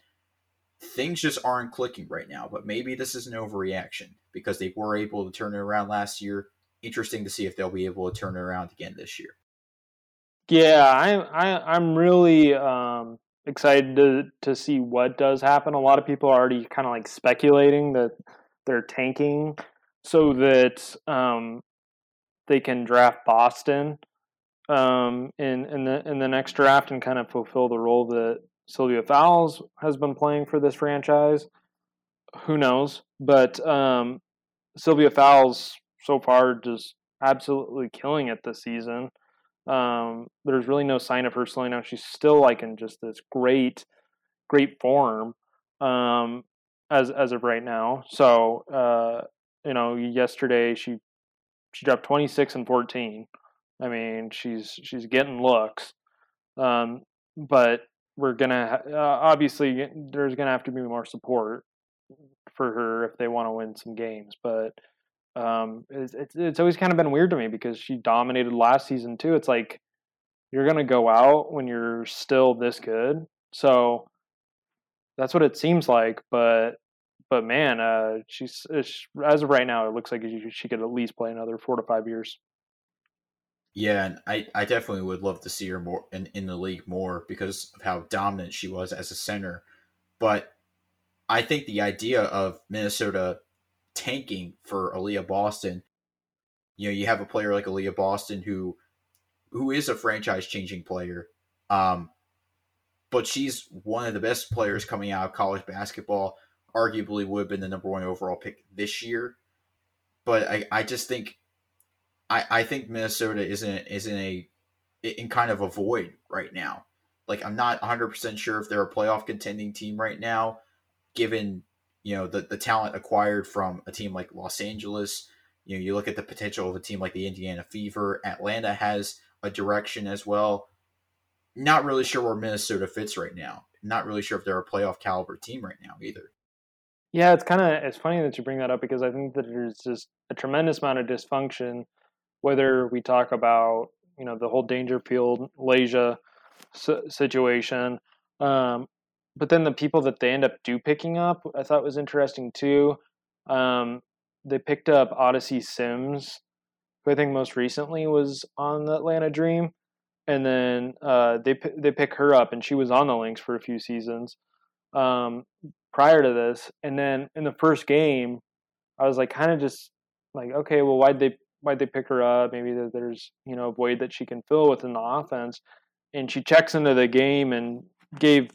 A: Things just aren't clicking right now, but maybe this is an overreaction because they were able to turn it around last year. Interesting to see if they'll be able to turn it around again this year.
B: Yeah, I'm I, I'm really um, excited to to see what does happen. A lot of people are already kind of like speculating that they're tanking so that um, they can draft Boston um, in in the in the next draft and kind of fulfill the role that Sylvia Fowles has been playing for this franchise. Who knows? But um, Sylvia Fowles so far just absolutely killing it this season. Um, there's really no sign of her slowing down. She's still like in just this great, great form um, as as of right now. So uh, you know, yesterday she she dropped 26 and 14. I mean, she's she's getting looks, um, but we're gonna uh, obviously there's gonna have to be more support for her if they want to win some games. But um, it's, it's, it's always kind of been weird to me because she dominated last season too. It's like you're gonna go out when you're still this good, so that's what it seems like. But but man, uh, she's as of right now, it looks like she could at least play another four to five years.
A: Yeah, and I, I definitely would love to see her more in, in the league more because of how dominant she was as a center. But I think the idea of Minnesota tanking for Aliyah Boston, you know, you have a player like Aliyah Boston who who is a franchise changing player. Um, but she's one of the best players coming out of college basketball arguably would have been the number one overall pick this year. But I, I just think I, I think Minnesota isn't isn't a in kind of a void right now. Like I'm not 100 percent sure if they're a playoff contending team right now, given you know the the talent acquired from a team like Los Angeles. You know, you look at the potential of a team like the Indiana Fever. Atlanta has a direction as well. Not really sure where Minnesota fits right now. Not really sure if they're a playoff caliber team right now either.
B: Yeah, it's kind of it's funny that you bring that up because I think that there's just a tremendous amount of dysfunction. Whether we talk about you know the whole danger Dangerfield Layshia situation, um, but then the people that they end up do picking up, I thought was interesting too. Um, they picked up Odyssey Sims, who I think most recently was on the Atlanta Dream, and then uh, they they pick her up, and she was on the Lynx for a few seasons. Um, prior to this. And then in the first game, I was like kind of just like, okay, well, why'd they why'd they pick her up? Maybe there's you know a void that she can fill within the offense. And she checks into the game and gave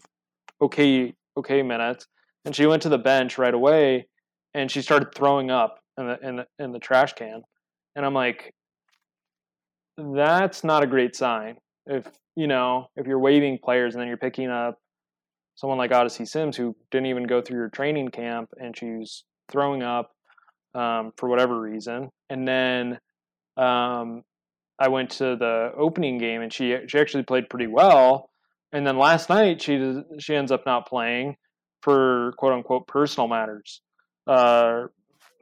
B: okay okay minutes, and she went to the bench right away, and she started throwing up in the in the, in the trash can, and I'm like, that's not a great sign. If you know if you're waiving players and then you're picking up someone like Odyssey Sims who didn't even go through your training camp and she's throwing up um, for whatever reason. And then um, I went to the opening game and she she actually played pretty well. And then last night she she ends up not playing for quote unquote personal matters. Uh,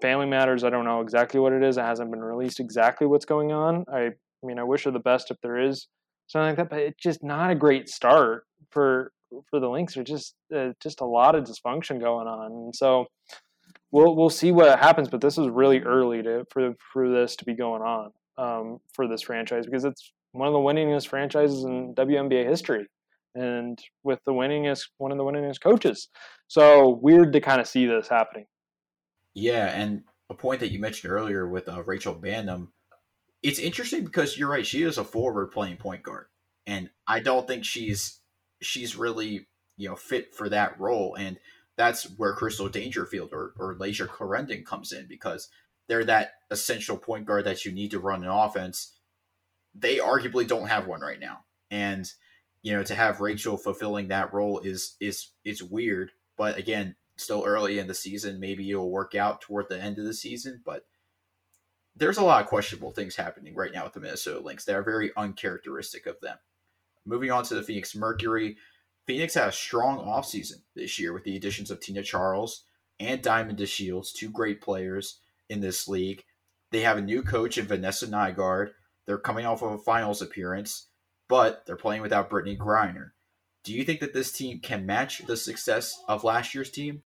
B: family matters, I don't know exactly what it is. It hasn't been released exactly what's going on. I, I mean, I wish her the best if there is something like that, but it's just not a great start for for the Lynx are just uh, just a lot of dysfunction going on, and so we'll we'll see what happens. But this is really early to for for this to be going on um, for this franchise because it's one of the winningest franchises in WNBA history, and with the winningest one of the winningest coaches. So weird to kind of see this happening.
A: Yeah, and a point that you mentioned earlier with uh, Rachel Banham, it's interesting because you're right. She is a forward playing point guard, and I don't think she's she's really you know fit for that role, and that's where Crystal Dangerfield or or Layshia Clarendon comes in because they're that essential point guard that you need to run an offense. They arguably don't have one right now, and you know to have Rachel fulfilling that role is is is weird. But again, still early in the season, maybe it'll work out toward the end of the season. But there's a lot of questionable things happening right now with the Minnesota Lynx that are very uncharacteristic of them. Moving on to the Phoenix Mercury, Phoenix had a strong offseason this year with the additions of Tina Charles and Diamond DeShields, two great players in this league. They have a new coach in Vanessa Nygaard. They're coming off of a finals appearance, but they're playing without Brittney Griner. Do you think that this team can match the success of last year's team?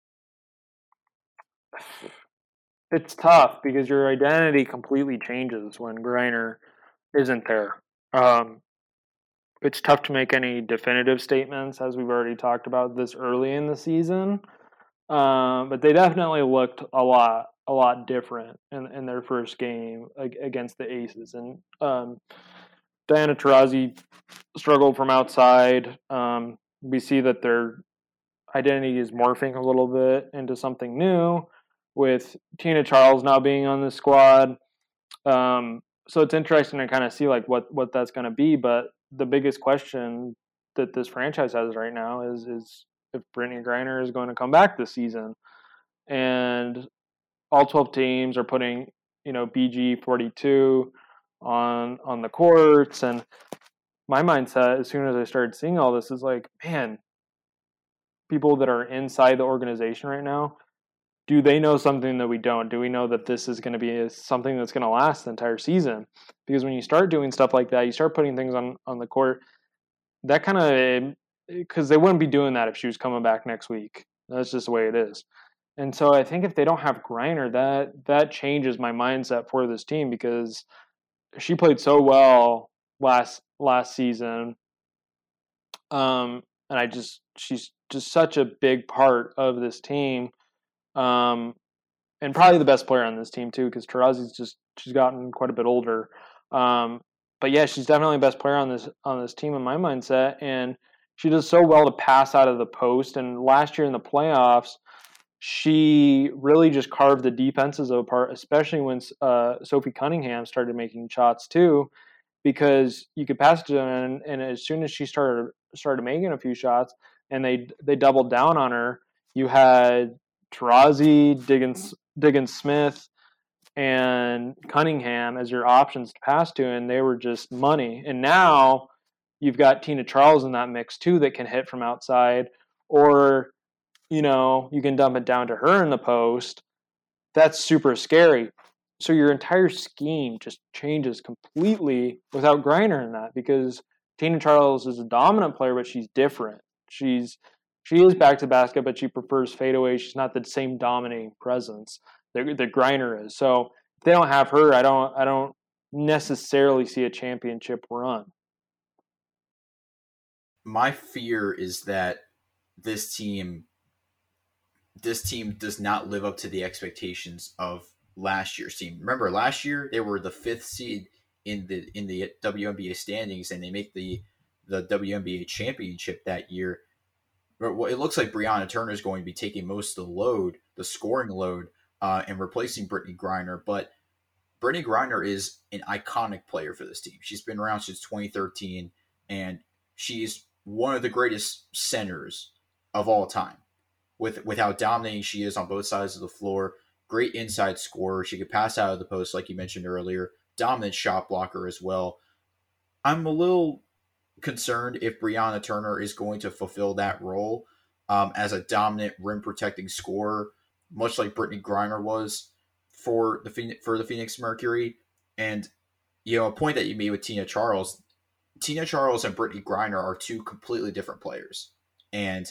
B: It's tough because your identity completely changes when Griner isn't there. Um, it's tough to make any definitive statements, as we've already talked about this early in the season. Um, but they definitely looked a lot a lot different in, in their first game against the Aces. And um, Diana Taurasi struggled from outside. Um, we see that their identity is morphing a little bit into something new with Tina Charles now being on the squad. Um, so it's interesting to kind of see like what what that's going to be. But the biggest question that this franchise has right now is is if Brittney Griner is going to come back this season. And all 12 teams are putting, you know, BG 42 on on the courts and my mindset as soon as I started seeing all this is like, man, people that are inside the organization right now, do they know something that we don't? Do we know that this is going to be something that's going to last the entire season? Because when you start doing stuff like that, you start putting things on on the court. That kind of because they wouldn't be doing that if she was coming back next week. That's just the way it is. And so I think if they don't have Griner, that that changes my mindset for this team because she played so well last last season. Um, and I just she's just such a big part of this team. Um, and probably the best player on this team too, because Taurasi's just she's gotten quite a bit older. Um, but yeah, she's definitely the best player on this on this team in my mindset, and she does so well to pass out of the post. And last year in the playoffs, she really just carved the defenses apart, especially when uh, Sophie Cunningham started making shots too, because you could pass it to and, and, as soon as she started started making a few shots, and they they doubled down on her, you had Taurasi, Diggins, Diggins Smith, and Cunningham as your options to pass to, and they were just money. And now you've got Tina Charles in that mix too that can hit from outside, or you know, you can dump it down to her in the post. That's super scary. So your entire scheme just changes completely without Griner in that because Tina Charles is a dominant player, but she's different. She's she is back to basket, but she prefers fadeaway. She's not the same dominating presence that, that Griner is. So if they don't have her, I don't I don't necessarily see a championship run.
A: My fear is that this team this team does not live up to the expectations of last year's team. Remember, last year they were the fifth seed in the in the WNBA standings, and they make the the WNBA championship that year. But it looks like Brianna Turner is going to be taking most of the load, the scoring load, uh, and replacing Brittney Griner. But Brittney Griner is an iconic player for this team. She's been around since 2013, and she's one of the greatest centers of all time with with how dominating she is on both sides of the floor. Great inside scorer. She could pass out of the post, like you mentioned earlier. Dominant shot blocker as well. I'm a little concerned if Brianna Turner is going to fulfill that role um, as a dominant rim protecting scorer, much like Brittney Griner was for the for the Phoenix Mercury. And you know, a point that you made with Tina Charles, Tina Charles and Brittney Griner are two completely different players, and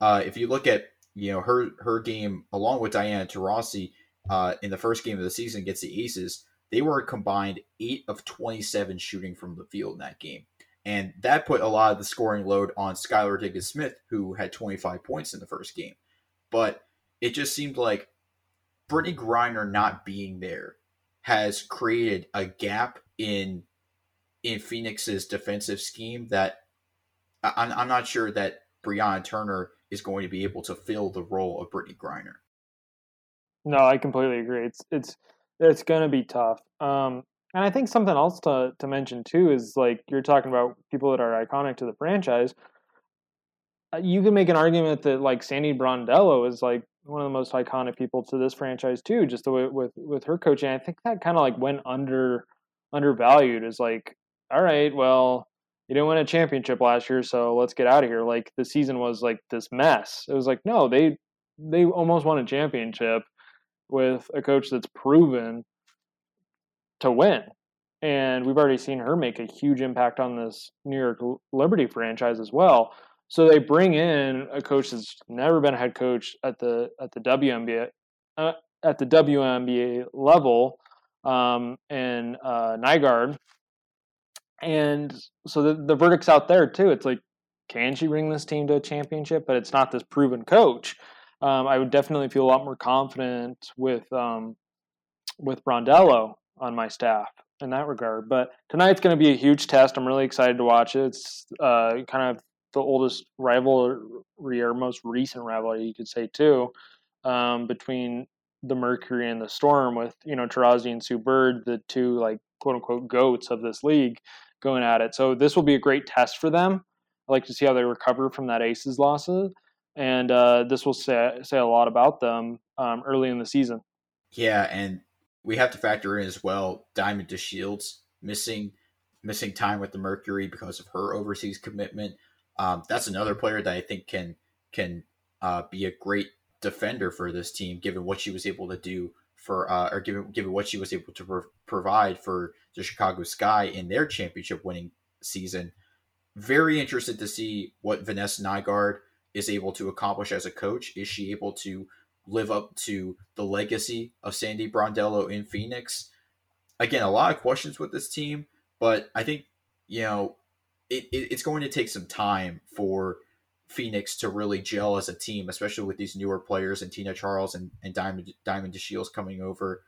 A: uh, if you look at you know her her game along with Diana Taurasi uh, in the first game of the season against the Aces, they were a combined eight of twenty seven shooting from the field in that game, and that put a lot of the scoring load on Skylar Diggins Smith, who had twenty five points in the first game. But it just seemed like Brittney Griner not being there has created a gap in in Phoenix's defensive scheme that I'm, I'm not sure that Brianna Turner is going to be able to fill the role of Brittney Griner.
B: No, I completely agree. It's it's it's going to be tough. Um, and I think something else to to mention too is like you're talking about people that are iconic to the franchise. Uh, you can make an argument that like Sandy Brondello is like one of the most iconic people to this franchise too, just the way with with her coaching. I think that kind of like went under undervalued. Is like, all right, well, you didn't win a championship last year, so let's get out of here. Like the season was like this mess. It was like no, they they almost won a championship with a coach that's proven to win. And we've already seen her make a huge impact on this New York Liberty franchise as well. So they bring in a coach that's never been a head coach at the at the WNBA uh, at the WNBA level, um, and uh, Nygaard, and so the, the verdict's out there too. It's like, can she bring this team to a championship? But it's not this proven coach. Um, I would definitely feel a lot more confident with um, with Brondello on my staff in that regard. But tonight's going to be a huge test. I'm really excited to watch it. It's uh, kind of the oldest rivalry or most recent rivalry, you could say too, um, between the Mercury and the Storm, with you know Taurasi and Sue Bird, the two like quote unquote goats of this league, going at it. So this will be a great test for them. I like to see how they recover from that Aces losses, and uh, this will say say a lot about them um, early in the season.
A: Yeah, and we have to factor in as well Diamond DeShields missing missing time with the Mercury because of her overseas commitment. Um, that's another player that I think can can uh, be a great defender for this team, given what she was able to do for, uh, or given given what she was able to pro- provide for the Chicago Sky in their championship winning season. Very interested to see what Vanessa Nygaard is able to accomplish as a coach. Is she able to live up to the legacy of Sandy Brondello in Phoenix? Again, a lot of questions with this team, but I think you know it, it, it's going to take some time for Phoenix to really gel as a team, especially with these newer players and Tina Charles and, and Diamond Diamond DeShields coming over.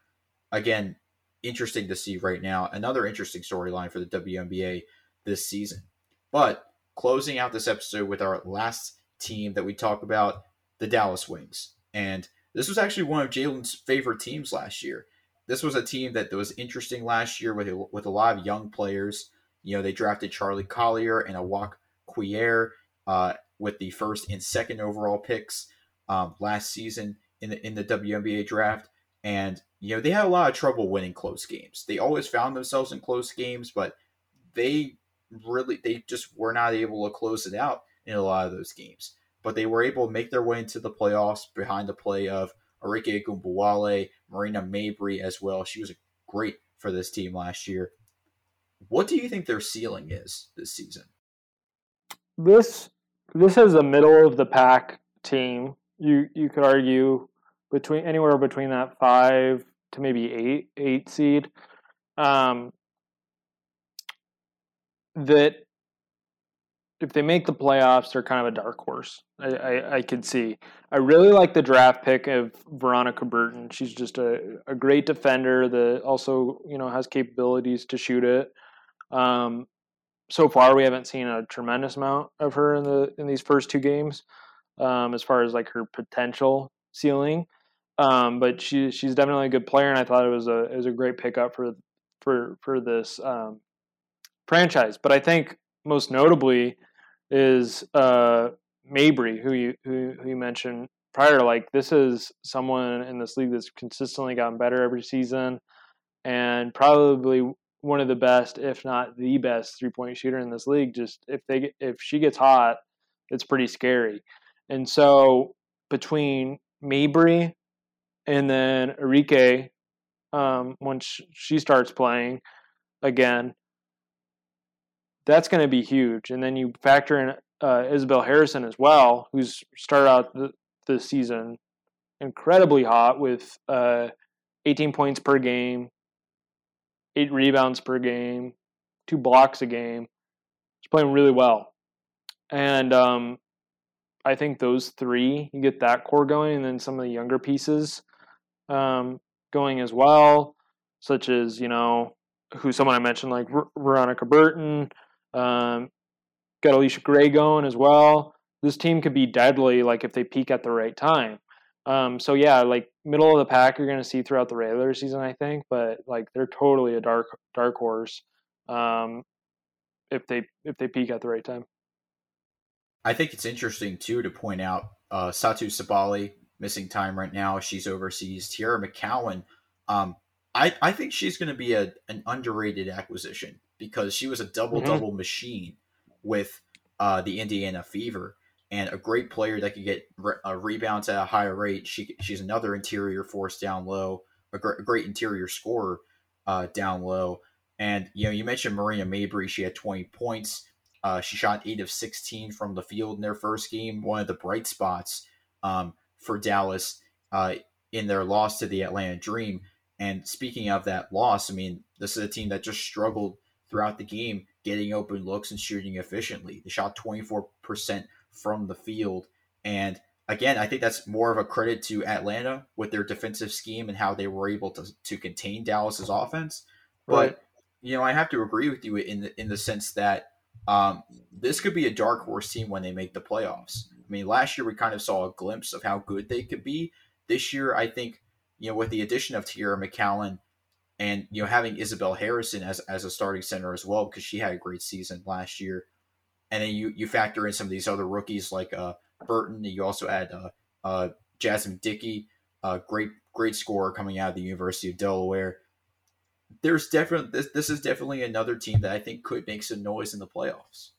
A: Again, interesting to see right now. Another interesting storyline for the WNBA this season. But closing out this episode with our last team that we talk about, the Dallas Wings. And this was actually one of Jalen's favorite teams last year. This was a team that was interesting last year with a, with a lot of young players. You know, they drafted Charli Collier and Awak Kuier uh, with the first and second overall picks um, last season in the in the WNBA draft, and you know they had a lot of trouble winning close games. They always found themselves in close games, but they really they just were not able to close it out in a lot of those games. But they were able to make their way into the playoffs behind the play of Arike Ogunbowale, Marina Mabrey as well. She was great for this team last year. What do you think their ceiling is this season?
B: This this is a middle of the pack team. You you could argue between anywhere between that five to maybe eight eight seed. Um, that if they make the playoffs, they're kind of a dark horse. I, I, I could see. I really like the draft pick of Veronica Burton. She's just a, a great defender that also you know has capabilities to shoot it. Um, so far we haven't seen a tremendous amount of her in the in these first two games um, as far as like her potential ceiling um, but she she's definitely a good player and I thought it was a it was a great pickup for for for this um, franchise but I think most notably is uh, Mabrey who you who, who you mentioned prior like this is someone in this league that's consistently gotten better every season and probably one of the best, if not the best, three point shooter in this league. Just if they if she gets hot, it's pretty scary. And so between Mabrey and then Arike, um, once she starts playing again, that's going to be huge. And then you factor in uh, Isabel Harrison as well, who's started out the, the season incredibly hot with uh, 18 points per game, eight rebounds per game, two blocks a game. She's playing really well. And um, I think those three, you get that core going, and then some of the younger pieces um, going as well, such as, you know, who someone I mentioned, like Veronica Burton, um, got Allisha Gray going as well. This team could be deadly, like if they peak at the right time. Um, so yeah, like middle of the pack, you're going to see throughout the regular season, I think, but like they're totally a dark dark horse um, if they if they peak at the right time.
A: I think it's interesting too to point out uh, Satou Sabally missing time right now. She's overseas. Teaira McCowan, um, I I think she's going to be a an underrated acquisition because she was a double double mm-hmm. machine with uh, the Indiana Fever and a great player that could get re- uh, rebounds at a higher rate. She she's another interior force down low, a, gr- a great interior scorer uh, down low. And you know, you mentioned Maria Mabrey. She had 20 points. Uh, she shot eight of 16 from the field in their first game. One of the bright spots um, for Dallas uh, in their loss to the Atlanta Dream. And speaking of that loss, I mean, this is a team that just struggled throughout the game, getting open looks and shooting efficiently. They shot 24% from the field. And again, I think that's more of a credit to Atlanta with their defensive scheme and how they were able to, to contain Dallas's offense. Right. But you know, I have to agree with you in the in the sense that um, this could be a dark horse team when they make the playoffs. I mean, last year we kind of saw a glimpse of how good they could be. This year, I think you know, with the addition of Teaira McCowan and you know having Isabel Harrison as as a starting center as well because she had a great season last year, and then you you factor in some of these other rookies like uh, Burton. And you also add uh, uh, Jasmine Dickey, a great great scorer coming out of the University of Delaware. There's definitely this this is definitely another team that I think could make some noise in the playoffs.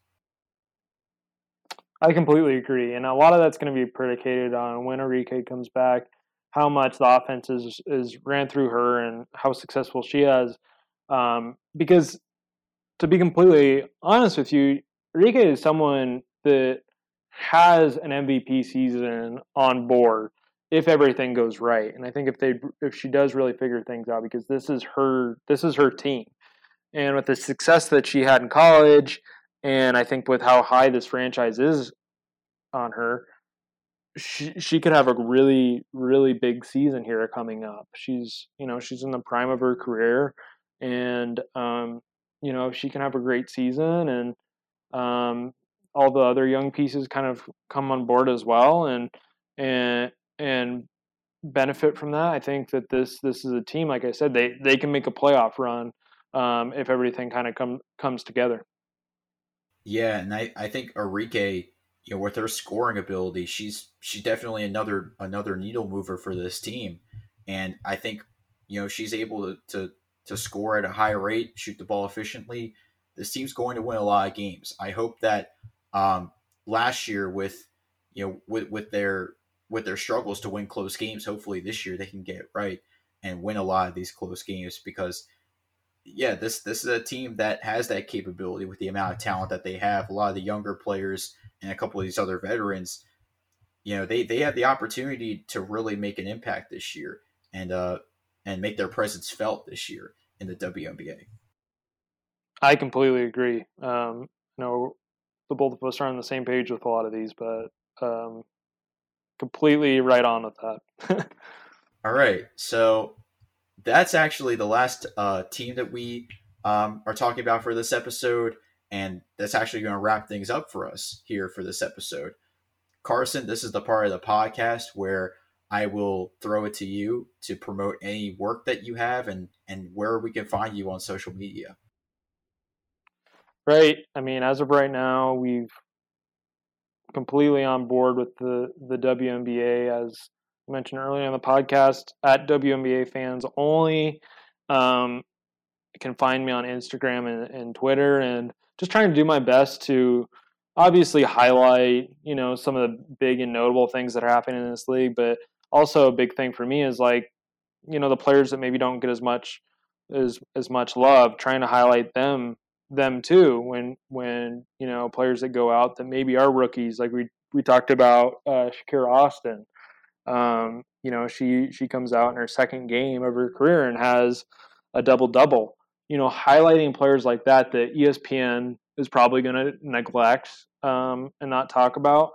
B: I completely agree, and a lot of that's going to be predicated on when Arike comes back, how much the offense is is ran through her, and how successful she has. Um, because to be completely honest with you, Rika is someone that has an MVP season on board if everything goes right. And I think if they if she does really figure things out because this is her this is her team. And with the success that she had in college and I think with how high this franchise is on her, she she could have a really really big season here coming up. She's, you know, she's in the prime of her career and um you know, she can have a great season and um, all the other young pieces kind of come on board as well, and and and benefit from that. I think that this this is a team, like I said, they they can make a playoff run um, if everything kind of come comes together.
A: Yeah, and I, I think Arike, you know, with her scoring ability, she's she's definitely another another needle mover for this team, and I think you know she's able to to, to score at a high rate, shoot the ball efficiently, this team's going to win a lot of games. I hope that um, last year with you know with with their with their struggles to win close games, hopefully this year they can get right and win a lot of these close games because yeah, this this is a team that has that capability with the amount of talent that they have. A lot of the younger players and a couple of these other veterans, you know, they they have the opportunity to really make an impact this year and uh and make their presence felt this year in the WNBA.
B: I completely agree. Um, you know, the both of us are on the same page with a lot of these, but um, completely right on with that.
A: All right, so that's actually the last uh, team that we um, are talking about for this episode, and that's actually going to wrap things up for us here for this episode. Carson, this is the part of the podcast where I will throw it to you to promote any work that you have and and where we can find you on social media.
B: Right. I mean, as of right now, we've completely on board with the the WNBA, as mentioned earlier on the podcast, at WNBA fans only. Um, can find me on Instagram and, and Twitter, and just trying to do my best to obviously highlight, you know, some of the big and notable things that are happening in this league, but also a big thing for me is like, you know, the players that maybe don't get as much as as much love, trying to highlight them them too when when you know players that go out that maybe are rookies like we we talked about uh, Shakira Austin. Um, you know she she comes out in her second game of her career and has a double double you know highlighting players like that that ESPN is probably going to neglect um, and not talk about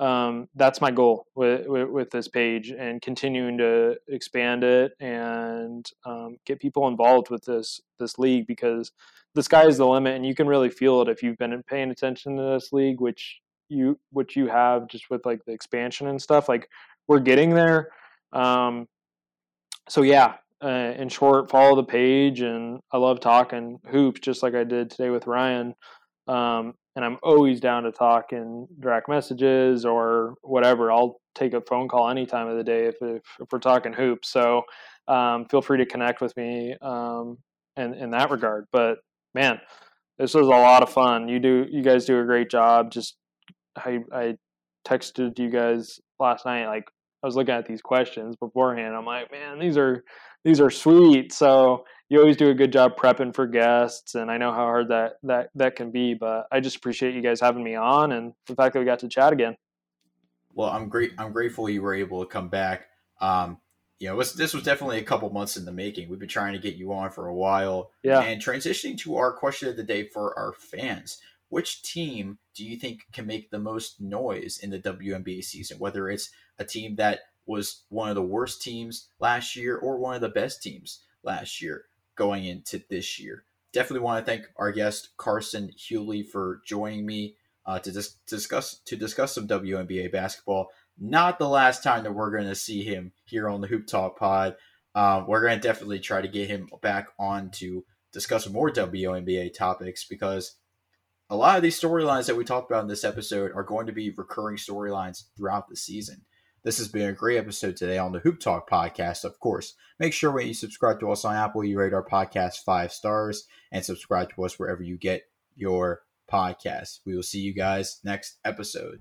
B: um, that's my goal with, with, with this page and continuing to expand it and um, get people involved with this this league because the sky is the limit, and you can really feel it if you've been paying attention to this league, which you which you have just with like the expansion and stuff. Like we're getting there. Um, so yeah, uh, in short, follow the page, and I love talking hoops, just like I did today with Ryan. Um, and I'm always down to talk in direct messages or whatever. I'll take a phone call any time of the day if, if, if we're talking hoops. So um, feel free to connect with me um, in, in that regard. But man, This was a lot of fun. You do you guys do a great job. Just I I texted you guys last night like I was looking at these questions beforehand. I'm like, man, these are these are sweet. So you always do a good job prepping for guests, and I know how hard that that that can be. But I just appreciate you guys having me on, and the fact that we got to chat again.
A: Well, I'm great. I'm grateful you were able to come back. Um, you know, was, this was definitely a couple months in the making. We've been trying to get you on for a while.
B: Yeah.
A: And transitioning to our question of the day for our fans, which team do you think can make the most noise in the WNBA season? Whether it's a team that was one of the worst teams last year or one of the best teams last year going into this year. Definitely want to thank our guest Carson Huelle for joining me uh, to dis- discuss to discuss some WNBA basketball. Not the last time that we're going to see him here on the Hoop Talk Pod. Uh, we're going to definitely try to get him back on to discuss more WNBA topics because a lot of these storylines that we talked about in this episode are going to be recurring storylines throughout the season. This has been a great episode today on the Hoop Talk podcast. Of course, make sure when you subscribe to us on Apple, you rate our podcast five stars and subscribe to us wherever you get your podcasts. We will see you guys next episode.